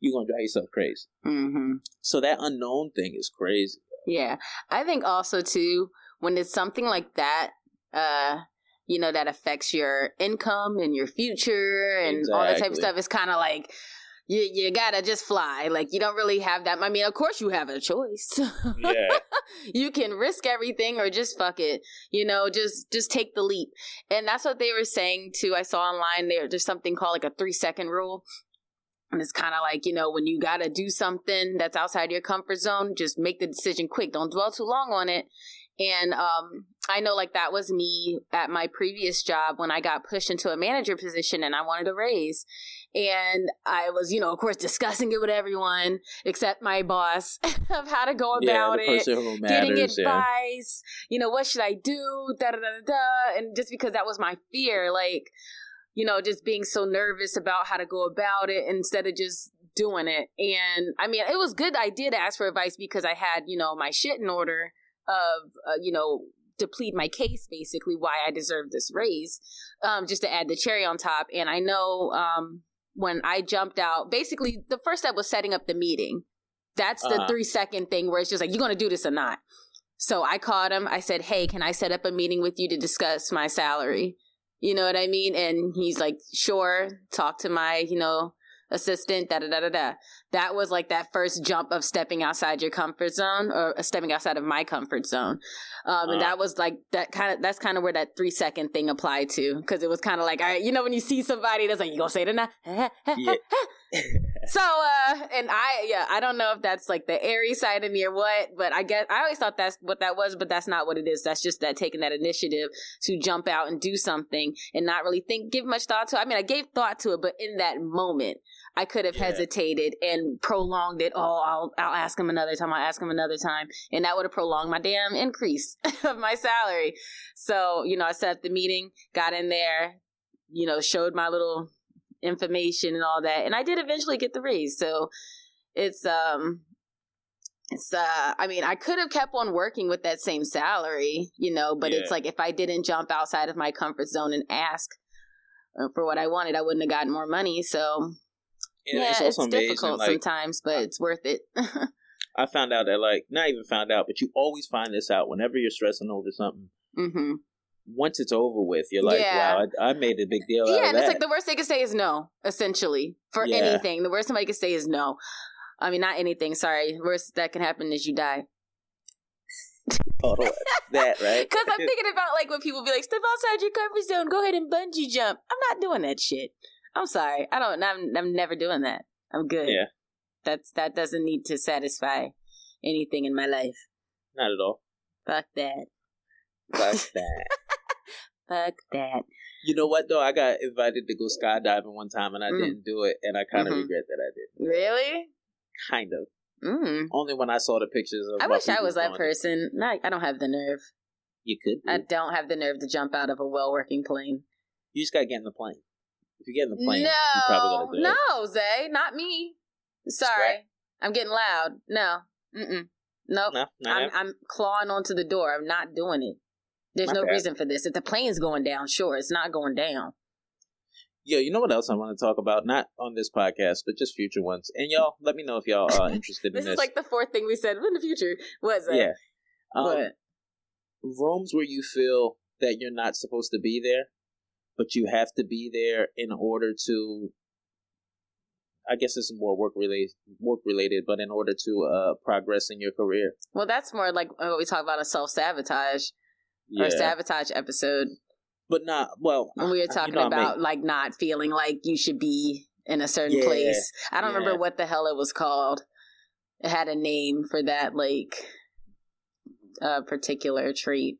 You're gonna drive yourself crazy. Mm-hmm. So that unknown thing is crazy. Yeah. I think also too, when it's something like that, uh, you know, that affects your income and your future and exactly. all that type of stuff, it's kind of like you you gotta just fly. Like you don't really have that. I mean, of course you have a choice. [LAUGHS] Yeah. you can risk everything or just fuck it. You know, just just take the leap. And that's what they were saying too. I saw online there. There's something called like a three second rule. And it's kind of like, you know, when you got to do something that's outside your comfort zone, just make the decision quick. Don't dwell too long on it. And um, I know like that was me at my previous job when I got pushed into a manager position and I wanted a raise. And I was, you know, of course, discussing it with everyone except my boss [LAUGHS] of how to go about yeah, it, matters, getting advice. Yeah. You know, what should I do? Da da da da. And just because that was my fear, like, you know, just being so nervous about how to go about it instead of just doing it. And I mean, it was good idea to ask for advice because I had, you know, my shit in order of, uh, you know, deplete my case basically why I deserve this raise, um, just to add the cherry on top. And I know um, when I jumped out, basically the first step was setting up the meeting. That's the uh-huh. three second thing where it's just like, you're going to do this or not. So I called him. I said, Hey, can I set up a meeting with you to discuss my salary? You know what I mean? And he's like, Sure. Talk to my, you know, assistant, da da da da da. That was like that first jump of stepping outside your comfort zone or uh, stepping outside of my comfort zone. Um, and uh, that was like that kind of, that's kind of where that three second thing applied to. Cause it was kind of like, all right, you know, when you see somebody that's like, you gonna say it now? yeah. [LAUGHS] so, uh, and I, yeah, I don't know if that's like the airy side of me or what, but I guess I always thought that's what that was, but that's not what it is. That's just that taking that initiative to jump out and do something and not really think, give much thought to it. I mean, I gave thought to it, but in that moment, I could have yeah. hesitated and prolonged it. Oh, I'll I'll ask him another time. I'll ask him another time, and that would have prolonged my damn increase [LAUGHS] of my salary. So you know, I set up the meeting, got in there, you know, showed my little information and all that, and I did eventually get the raise. So it's um it's uh i mean i could have kept on working with that same salary you know but yeah. it's like if i didn't jump outside of my comfort zone and ask uh, for what i wanted i wouldn't have gotten more money so yeah, it's, it's difficult like, sometimes, but it's worth it. [LAUGHS] I found out that, like, not even found out, but you always find this out whenever you're stressing over something. Mm-hmm. Once it's over with, you're like, yeah. wow, I, I, made a big deal yeah, and it's like the worst they can say is no, essentially, for yeah. anything. The worst somebody can say is no. I mean, not anything, sorry. Worst that can happen is you die. [LAUGHS] oh, that right? [LAUGHS] Because I'm thinking about like when people be like, "Step outside your comfort zone, go ahead and bungee jump." I'm not doing that shit. I'm sorry. I don't. I'm. I'm never doing that. I'm good. Yeah. That's that doesn't need to satisfy anything in my life. Not at all. Fuck that. Fuck [LAUGHS] that. Fuck that. You know what though? I got invited to go skydiving one time and I mm. didn't do it, and I kind of mm-hmm. regret that I did. Really? Kind of. Mm. Only when I saw the pictures of. I wish I was that person. Not, I don't have the nerve. You could. I don't have the nerve to jump out of a well-working plane. You just gotta get in the plane. If you get in the plane, no, no, Zay, not me. Sorry, I'm getting loud. No, mm nope. No, I'm, I'm, clawing onto the door. I'm not doing it. There's My no bad. reason for this. If the plane's going down, sure, it's not going down. Yeah, you know what else I want to talk about? Not on this podcast, but just future ones. And y'all, let me know if y'all are [LAUGHS] interested this in this. is like the fourth thing we said in the future. Was it? Yeah. Um, but rooms where you feel that you're not supposed to be there but you have to be there in order to I guess is more work related, work related, but in order to uh, progress in your career. Well, that's more like what we talk about a self sabotage yeah. or sabotage episode. But not well. When we were talking you know, about make, like not feeling like you should be in a certain yeah, place. I don't yeah. remember what the hell it was called. It had a name for that like uh, particular trait.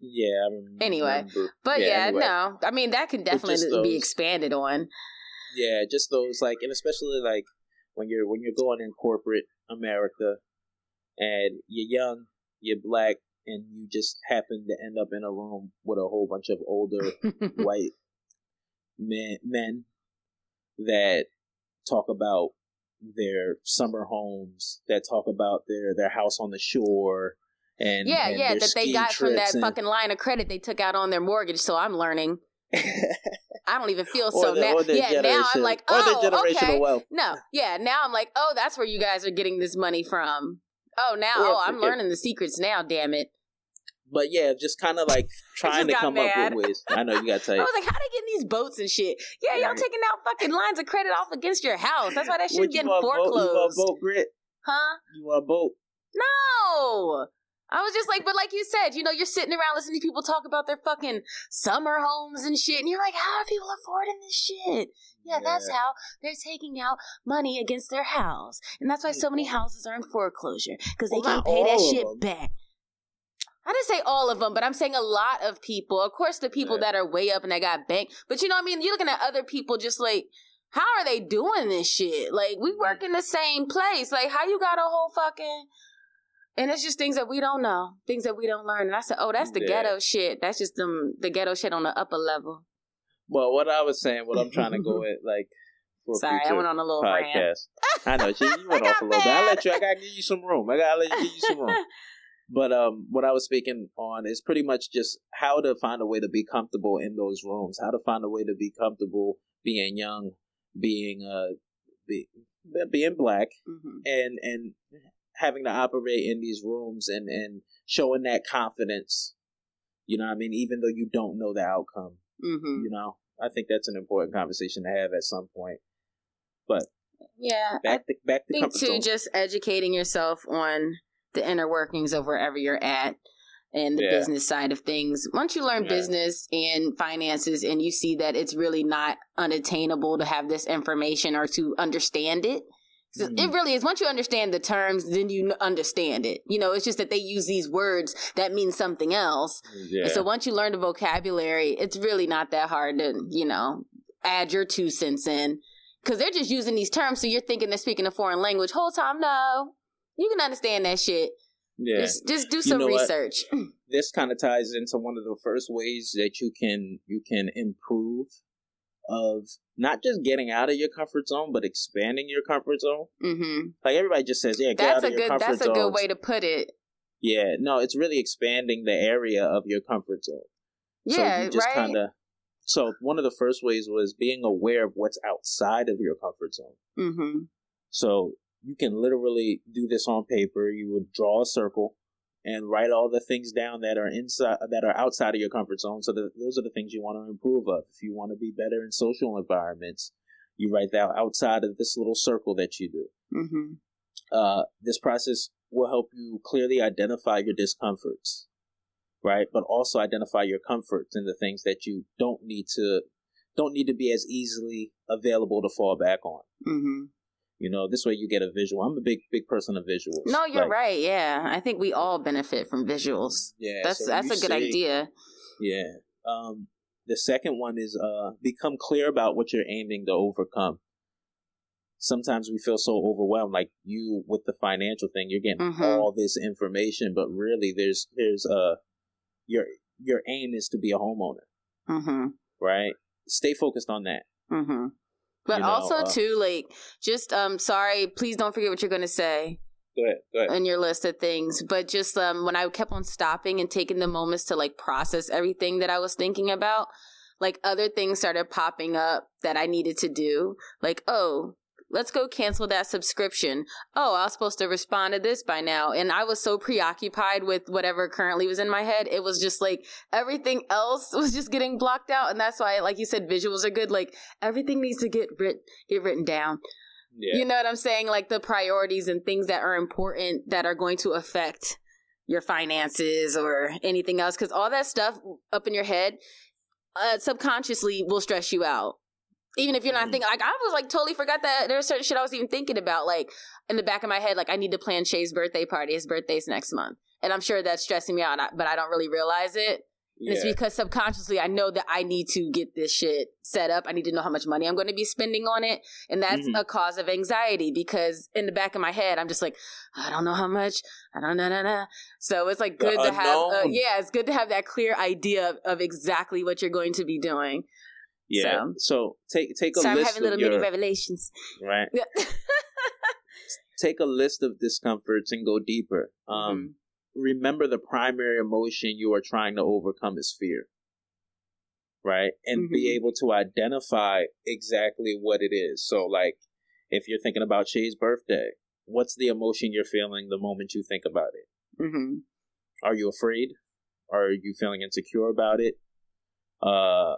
Yeah. Anyway, but yeah, yeah anyway. no, I mean that can definitely those, be expanded on. Yeah, just those like, and especially like when you're when you're going in corporate America, and you're young, you're black, and you just happen to end up in a room with a whole bunch of older [LAUGHS] white men men that talk about their summer homes, that talk about their their house on the shore, and yeah, and yeah, that they got from that and... fucking line of credit they took out on their mortgage. So I'm learning. [LAUGHS] I don't even feel so now. Yeah, now I'm like, oh, okay. Wealth. No, yeah, now I'm like, oh, that's where you guys are getting this money from. Oh, now, oh, I'm learning the secrets now. Damn it. But yeah, just kind of like [LAUGHS] trying to come mad. up with ways. I know you got to [LAUGHS] tell I was like, how they getting these boats and shit? Yeah, y'all taking out fucking lines of credit off against your house. That's why that shit getting foreclosed. Boat? You want boat, Grit? Huh? You want a boat? No. I was just like, but like you said, you know, you're sitting around listening to people talk about their fucking summer homes and shit, and you're like, how are people affording this shit? Yeah, yeah. that's how they're taking out money against their house, and that's why so many houses are in foreclosure because they well, can't pay that shit back. I didn't say all of them, but I'm saying a lot of people. Of course, the people yeah. that are way up and they got bank, but you know what I mean. You're looking at other people just like, how are they doing this shit? Like we work in the same place. Like how you got a whole fucking and it's just things that we don't know, things that we don't learn. And I said, oh, that's the yeah. ghetto shit. That's just them, the ghetto shit on the upper level. Well, what I was saying, what I'm trying to go [LAUGHS] at, like, for Sorry, I went on a little podcast. Rant. I know, you, you [LAUGHS] went off a little bit. I let you. I gotta give you some room. I gotta let you give you some room. [LAUGHS] But um, what I was speaking on is pretty much just how to find a way to be comfortable in those rooms. How to find a way to be comfortable being young, being uh, be, being black, mm-hmm. and and having to operate in these rooms and and showing that confidence. You know what I mean? Even though you don't know the outcome. Mm-hmm. You know, I think that's an important conversation to have at some point. But yeah, back to, back to think too, zone. just educating yourself on the inner workings of wherever you're at and the yeah. business side of things. Once you learn yeah. business and finances and you see that it's really not unattainable to have this information or to understand it, Mm. It really is. Once you understand the terms, then you understand it. You know, it's just that they use these words that mean something else. Yeah. So once you learn the vocabulary, it's really not that hard to, you know, add your two cents in. Because they're just using these terms, so you're thinking they're speaking a foreign language. Whole time, no. You can understand that shit. Yeah. Just, just do some you know research. [LAUGHS] This kind of ties into one of the first ways that you can you can improve of not just getting out of your comfort zone, but expanding your comfort zone. Mm-hmm. Like everybody just says, yeah, that's a good that's zones. a good way to put it. Yeah, no, it's really expanding the area of your comfort zone. Yeah, so you just right. Kinda, so one of the first ways was being aware of what's outside of your comfort zone. Mm-hmm. So you can literally do this on paper. You would draw a circle and write all the things down that are inside that are outside of your comfort zone. So that those are the things you want to improve of. If you want to be better in social environments, you write that outside of this little circle that you do. Mm-hmm. Uh, this process will help you clearly identify your discomforts, right? But also identify your comforts and the things that you don't need to don't need to be as easily available to fall back on. Mm-hmm. You know, this way you get a visual. I'm a big, big person of visuals. No, you're like, right. Yeah, I think we all benefit from visuals. Yeah, that's so that's a good say, idea. Yeah. Um, the second one is uh, become clear about what you're aiming to overcome. Sometimes we feel so overwhelmed, like you with the financial thing. You're getting mm-hmm. all this information, but really, there's there's uh your your aim is to be a homeowner, mm-hmm. right? Stay focused on that. Mm-hmm. But you know, also uh, too, like just um sorry, please don't forget what you're gonna say. Go ahead, go ahead. In your list of things. But just um when I kept on stopping and taking the moments to like process everything that I was thinking about, like other things started popping up that I needed to do. Like, oh, let's go cancel that subscription. Oh, I was supposed to respond to this by now. And I was so preoccupied with whatever currently was in my head. It was just like everything else [LAUGHS] was just getting blocked out. And that's why, like you said, visuals are good. Like everything needs to get writ- get written down. Yeah. You know what I'm saying? Like the priorities and things that are important that are going to affect your finances or anything else. Cause all that stuff up in your head, uh, subconsciously will stress you out even if you're not mm. thinking like I was like totally forgot that there's certain shit I was even thinking about like in the back of my head like I need to plan Shay's birthday party. His birthday's next month, and I'm sure that's stressing me out, but I don't really realize it. Yeah. it's because subconsciously I know that I need to get this shit set up. I need to know how much money I'm going to be spending on it, and that's mm-hmm. a cause of anxiety because in the back of my head I'm just like I don't know how much. I don't know, no, no. So it's like good the to unknown. have, uh, yeah, it's good to have that clear idea of, of exactly what you're going to be doing. Yeah. So, so take take a so list. I'm having little your, mini revelations. Right. [LAUGHS] take a list of discomforts and go deeper. Um, mm-hmm. Remember, the primary emotion you are trying to overcome is fear. Right, and mm-hmm. be able to identify exactly what it is. So, like, if you're thinking about Shay's birthday, what's the emotion you're feeling the moment you think about it? Mm-hmm. Are you afraid? Are you feeling insecure about it? Uh,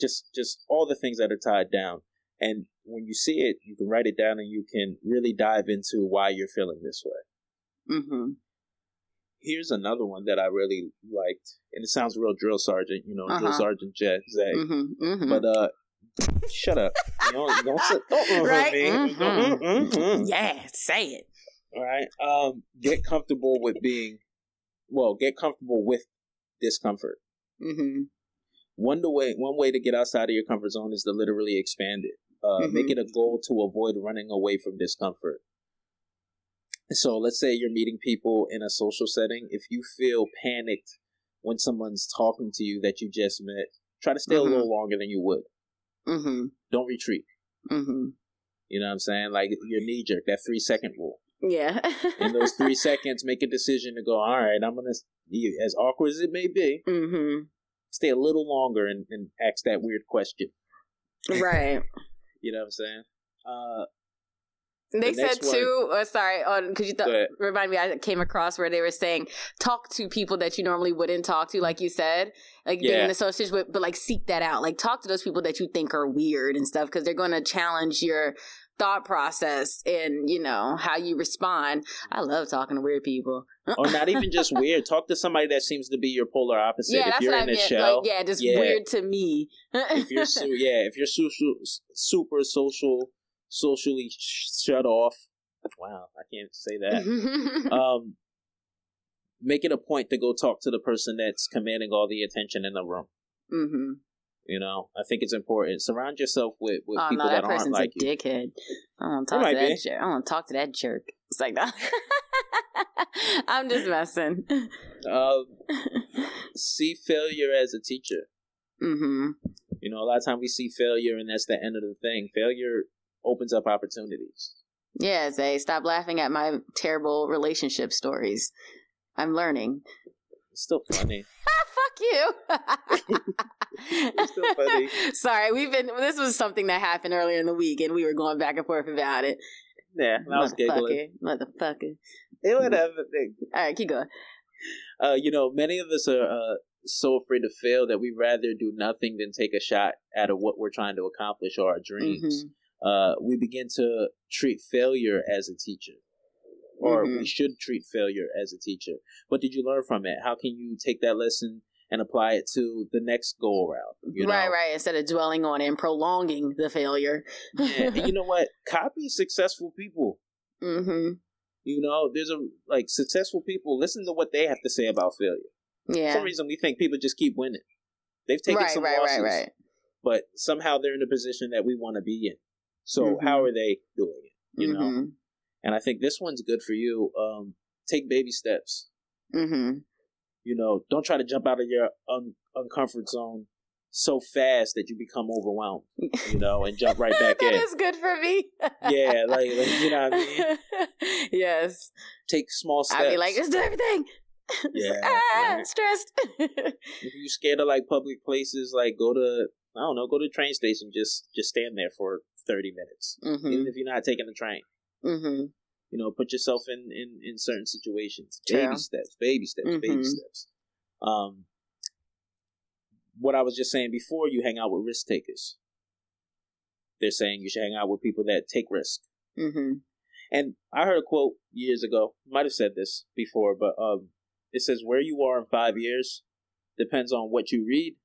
just just all the things that are tied down. And when you see it, you can write it down and you can really dive into why you're feeling this way. Mm-hmm. Here's another one that I really liked, and it sounds real drill sergeant, you know, uh-huh. drill sergeant Jet Zay. Mm-hmm, mm-hmm. But uh, shut up! Don't don't, sit, don't right? me. Mm-hmm. mm-hmm. Yeah, say it. All right. Um, get comfortable with being, well, get comfortable with discomfort. Mm-hmm. One way one way to get outside of your comfort zone is to literally expand it. Uh, mm-hmm. Make it a goal to avoid running away from discomfort. So let's say you're meeting people in a social setting. If you feel panicked when someone's talking to you that you just met, try to stay mm-hmm. a little longer than you would. Mm-hmm. Don't retreat. Mm-hmm. You know what I'm saying? Like your knee jerk, that three second rule. Yeah. [LAUGHS] in those three seconds, make a decision to go. All right, I'm gonna, as awkward as it may be, mm-hmm. Stay a little longer and, and ask that weird question. Right. [LAUGHS] you know what I'm saying? Uh, they the said too. Uh, sorry, because you thought remind me. I came across where they were saying talk to people that you normally wouldn't talk to, like you said, like yeah. being associated with, but like seek that out. Like talk to those people that you think are weird and stuff because they're going to challenge your thought process and you know how you respond. I love talking to weird people. or not even [LAUGHS] just weird. Talk to somebody that seems to be your polar opposite. Yeah, if that's you're what in I meant. Shell, like, yeah, just yeah. weird to me. if you're so, [LAUGHS] yeah, if you're super super social socially shut off. Wow, I can't say that. [LAUGHS] um, make it a point to go talk to the person that's commanding all the attention in the room. Mm-hmm. You know, I think it's important. Surround yourself with, with oh, people no, that, that aren't like a you. dickhead. I don't talk to that be. jerk. I don't talk to that jerk. It's like that. [LAUGHS] I'm just messing. Um, [LAUGHS] see failure as a teacher. Mm-hmm. You know, a lot of times we see failure, and that's the end of the thing. Failure opens up opportunities. Yeah, Zay, stop laughing at my terrible relationship stories. I'm learning. It's still funny. [LAUGHS] Fuck you. [LAUGHS] it's still funny. Sorry, we've been. This was something that happened earlier in the week, and we were going back and forth about it. Yeah, I was giggling. Motherfucker. It whatever. All right, keep going. Uh, you know, many of us are uh, so afraid to fail that we rather do nothing than take a shot at what we're trying to accomplish or our dreams. Mm-hmm uh, we begin to treat failure as a teacher, or mm-hmm. we should treat failure as a teacher. What did you learn from it? How can you take that lesson and apply it to the next go around? Right, know? right. Instead of dwelling on it and prolonging the failure. yeah, and you know what? [LAUGHS] Copy successful people. Mm-hmm. You know, there's a like successful people. Listen to what they have to say about failure. Yeah. For some reason, we think people just keep winning. They've taken right, some right, losses, right, right. but somehow they're in a position that we want to be in. So mm-hmm. how are they doing it? You mm-hmm. know, and I think this one's good for you. Um, take baby steps. Mm-hmm. You know, don't try to jump out of your un- uncomfort zone so fast that you become overwhelmed. You know, and jump right back [LAUGHS] that in. That is good for me. yeah, like, like, you know what I mean. [LAUGHS] Yes. Take small steps. I'd be like, just do everything. Yeah, [LAUGHS] ah, stressed. if you're scared of like public places, like go to I don't know, go to the train station, just just stand there for 30 minutes, mm-hmm. even if you're not taking the train. Mm-hmm. You know, put yourself in, in, in certain situations. Baby yeah. steps, baby steps, mm-hmm. baby steps. Um, what I was just saying before, you hang out with risk takers. They're saying you should hang out with people that take risk. Mm-hmm. And I heard a quote years ago. Might have said this before, but um, it says, "Where you are in five years depends on what you read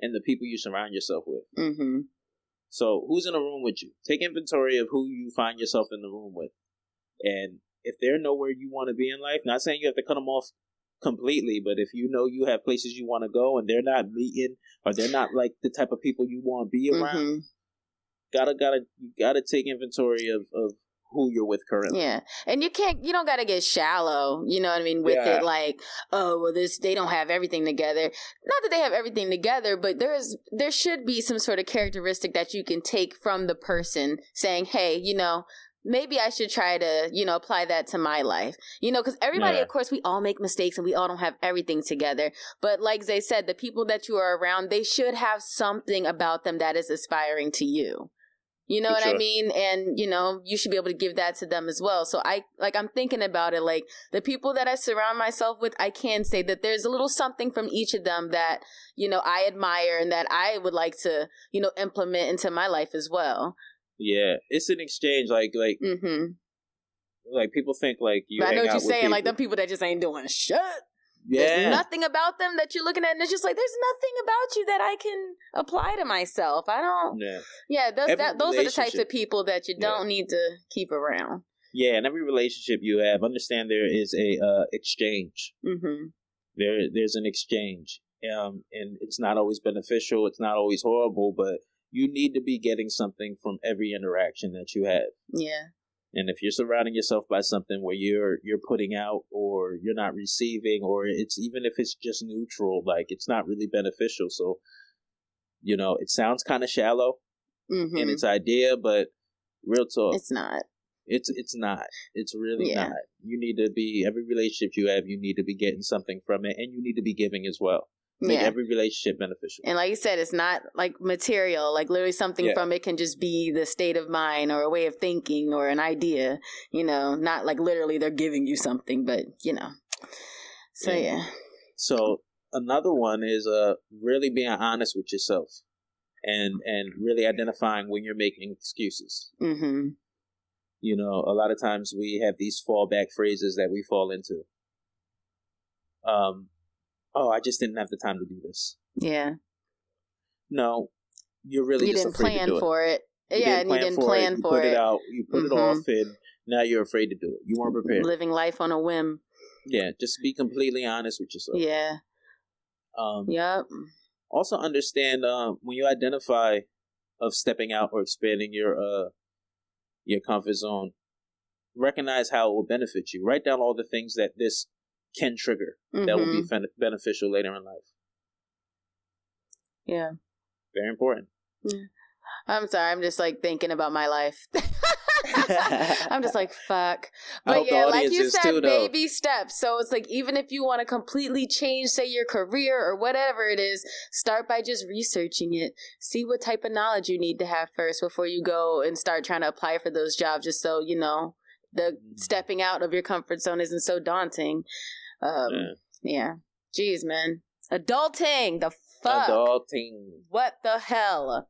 and the people you surround yourself with." Mm-hmm. So, who's in a room with you? Take inventory of who you find yourself in the room with. And if they're nowhere you want to be in life, not saying you have to cut them off completely, but if you know you have places you want to go and they're not meeting or they're not like the type of people you want to be around, mm-hmm. gotta gotta you gotta take inventory of of who you're with currently. Yeah. And you can't you don't gotta get shallow, you know what I mean, with yeah. it like, oh well this they don't have everything together. Not that they have everything together, but there's there should be some sort of characteristic that you can take from the person saying, Hey, you know, maybe I should try to, you know, apply that to my life. You know, because everybody, yeah. of course, we all make mistakes and we all don't have everything together. But like Zay said, the people that you are around, they should have something about them that is aspiring to you. You know For what I mean? And you know, you should be able to give that to them as well. So I like I'm thinking about it like the people that I surround myself with, I can say that there's a little something from each of them that, you know, I admire and that I would like to, you know, implement into my life as well. Yeah, it's an exchange. Like like mm-hmm. like people think like you. But I know what you're saying, like people- them people that just ain't doing shit. Yeah, There's nothing about them that you're looking at and it's just like there's nothing about you that I can apply to myself. I don't yeah, Yeah, those that, those are the types of people that you don't need to keep around. yeah. In every relationship you have, understand there is a uh, exchange. Mhm. There there's an exchange, um, and it's not always beneficial. It's not always horrible, but you need to be getting something from every interaction that you have. Yeah. And if you're surrounding yourself by something where you're you're putting out or you're not receiving or it's even if it's just neutral, like it's not really beneficial. So, you know, it sounds kind of shallow Mhm. in its idea, but real talk, It's not. it's it's not. It's really Yeah. not. You need to be every relationship you have, you need to be getting something from it, and you need to be giving as well. Make Yeah. every relationship beneficial. And like you said, it's not like material. Like literally something Yeah. from it can just be the state of mind or a way of thinking or an idea. You know, not like literally they're giving you something, but you know. So Yeah. yeah. So another one is uh really being honest with yourself, and and really identifying when you're making excuses. Mm-hmm. You know, a lot of times we have these fallback phrases that we fall into. Um, oh, I just didn't have the time to do this. Yeah. No, you're really you just didn't plan it. for it. You yeah, and you didn't plan it. You for put it. it out. You put it Mhm. off, and now you're afraid to do it. You weren't prepared. Living life on a whim. Yeah, just be completely honest with yourself. Yeah. Um, Yep. also understand um, when you identify of stepping out or expanding your uh your comfort zone recognize how it will benefit you write down all the things that this can trigger that will be Mhm. fen- beneficial later in life Yeah. very important I'm sorry. I'm just like thinking about my life. [LAUGHS] I'm just like fuck. But yeah, like you said, too, baby steps. So it's like even if you want to completely change, say your career or whatever it is, start by just researching it. See what type of knowledge you need to have first before you go and start trying to apply for those jobs. Just so you know, the Mhm. stepping out of your comfort zone isn't so daunting. Um, Yeah. yeah. Jeez, man. Adulting. The fuck. adulting What the hell?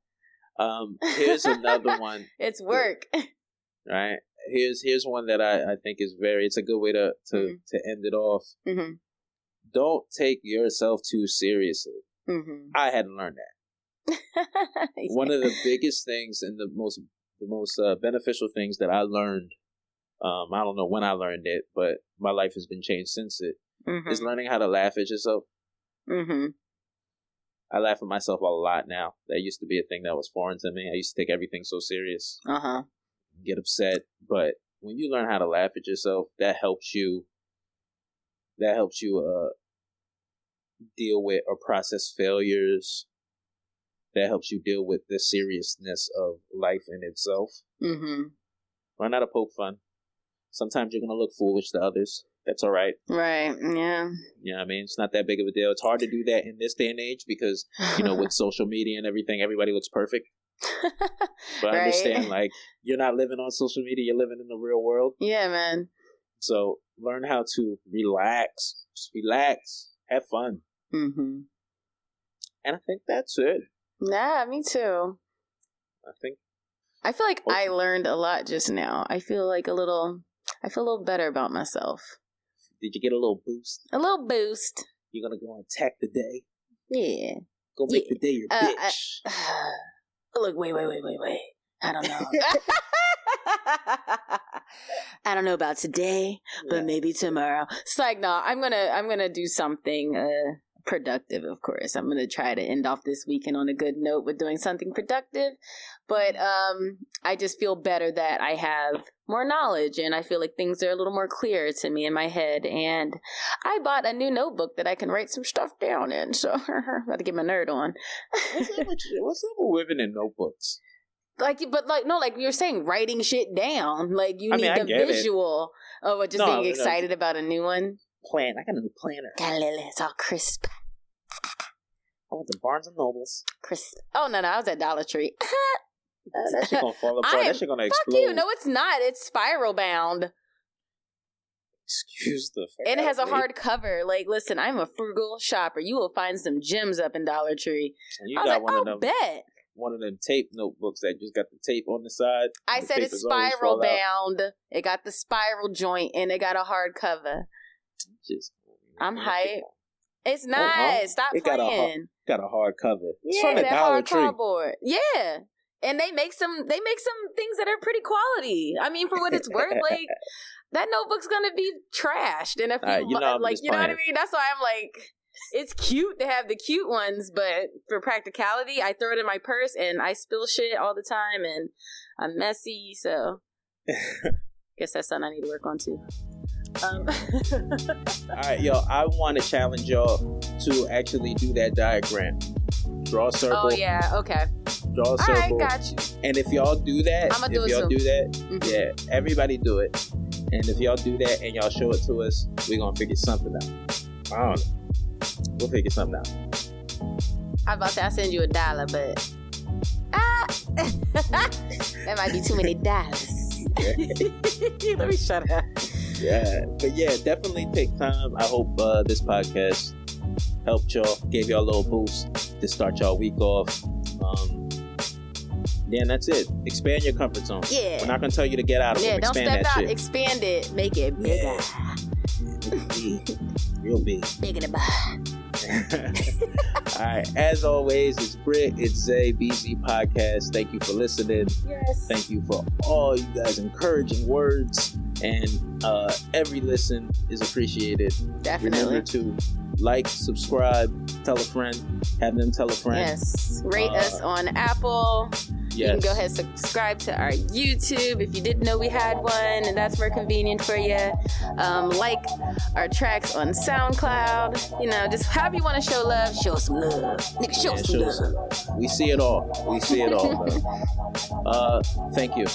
um here's another [LAUGHS] one It's work. [LAUGHS] right here's here's one that i i think is very it's a good way to to Mhm. to end it off hmm don't take yourself too seriously hmm i had to learn that [LAUGHS] one of the biggest things and the most the most uh, beneficial things that I learned. Um, I don't know when I learned it, but my life has been changed since it. Is hmm learning how to laugh at yourself. hmm I laugh at myself a lot now. That used to be a thing that was foreign to me. I used to take everything so serious, Uh huh. get upset. But when you learn how to laugh at yourself, that helps you. That helps you uh deal with or process failures. That helps you deal with the seriousness of life in itself. hmm Learn how to poke fun. Sometimes you're gonna look foolish to others. That's all right. Right. Yeah. You know I mean? It's not that big of a deal. It's hard to do that in this day and age because, you know, with [LAUGHS] social media and everything, everybody looks perfect. [LAUGHS] But I understand, [LAUGHS] like, you're not living on social media, you're living in the real world. yeah, man. So learn how to relax. Just relax. Have fun. hmm And I think that's it. Yeah, me too. I think I feel like Oh. I learned a lot just now. I feel like a little. I feel a little better about myself. Did you get a little boost? A little boost. You're gonna go and attack the day. Yeah. Go make Yeah. the day your Uh, I- bitch. [SIGHS] Look, wait, wait, wait, wait, wait. I don't know. [LAUGHS] I don't know about today, but Yeah. maybe tomorrow. It's like, no, I'm gonna, I'm gonna do something uh, productive. Of course, I'm gonna try to end off this weekend on a good note with doing something productive. But um, I just feel better that I have more knowledge, and I feel like things are a little more clear to me in my head. And I bought a new notebook that I can write some stuff down in. So, [LAUGHS] I got to get my nerd on. what's, up with, what's up with women in notebooks? like but like no like you're saying writing shit down like you I need mean, the get it. visual of just No, being no. excited about a new one Plan. I got a new planner. Got little- it's all crisp I went to Barnes and Nobles. crisp oh no no i was at dollar tree [LAUGHS] that shit gonna fall apart. That shit gonna explode. Fuck you. No, it's not. It's spiral bound. Excuse the. fuck And it has a hard cover. Like, listen, I'm a frugal shopper. You will find some gems up in Dollar Tree. And you I was got like, one oh, of them. bet. One of them tape notebooks that just got the tape on the side. I The said it's spiral fall out. bound. It got the spiral joint and it got a hard cover. Just, I'm man, hype. It's not. Uh-huh. Stop It got a hard- playing. Got a hard cover. It's Yeah, from the that Dollar hard Tree. cardboard. Yeah. And they make some they make some things that are pretty quality. I mean, for what it's worth, like [LAUGHS] that notebook's gonna be trashed in a few Alright, you know months. Like, you know what I mean? That's why I'm like, it's cute to have the cute ones, but for practicality, I throw it in my purse and I spill shit all the time and I'm messy, so [LAUGHS] guess that's something I need to work on too. Um, [LAUGHS] All right, yo, I want to challenge y'all to actually do that diagram. Draw a circle. oh yeah, okay. Draw a circle. right, got you. And if y'all do that, if do y'all do that, Mhm. yeah, everybody do it. And if y'all do that and y'all show it to us, we're gonna figure something out. I don't know. We'll figure something out. I was about to say I'll send you a dollar, but ah, [LAUGHS] that might be too many dollars. [LAUGHS] Let me shut up. Yeah, but yeah, definitely take time. I hope uh, this podcast helped y'all, gave y'all a little boost to start y'all week off. Um, yeah, and that's it. Expand your comfort zone. Yeah. We're not gonna tell you to get out of Yeah, them. don't step out. shit. Expand it. Make it bigger. Big. Real big. [LAUGHS] Bigger than All right. As always, it's Britt, it's Zay, BZ Podcast. Thank you for listening. Yes. Thank you for all you guys' encouraging words. And uh, every listen is appreciated. Definitely. Remember to like, subscribe, tell a friend, have them tell a friend. Yes. Rate Uh, us on Apple. You can go ahead and subscribe to our YouTube if you didn't know we had one, and that's more convenient for you. Um, like our tracks on SoundCloud. You know, just however you want to show love, show some love. Nigga, show Yeah, some show love. some. We see it all. We see it all. [LAUGHS] uh, thank you.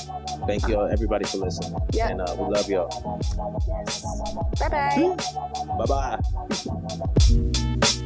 Thank you, everybody, for listening. Yeah. And uh, we love y'all. Bye bye. Bye bye. [LAUGHS]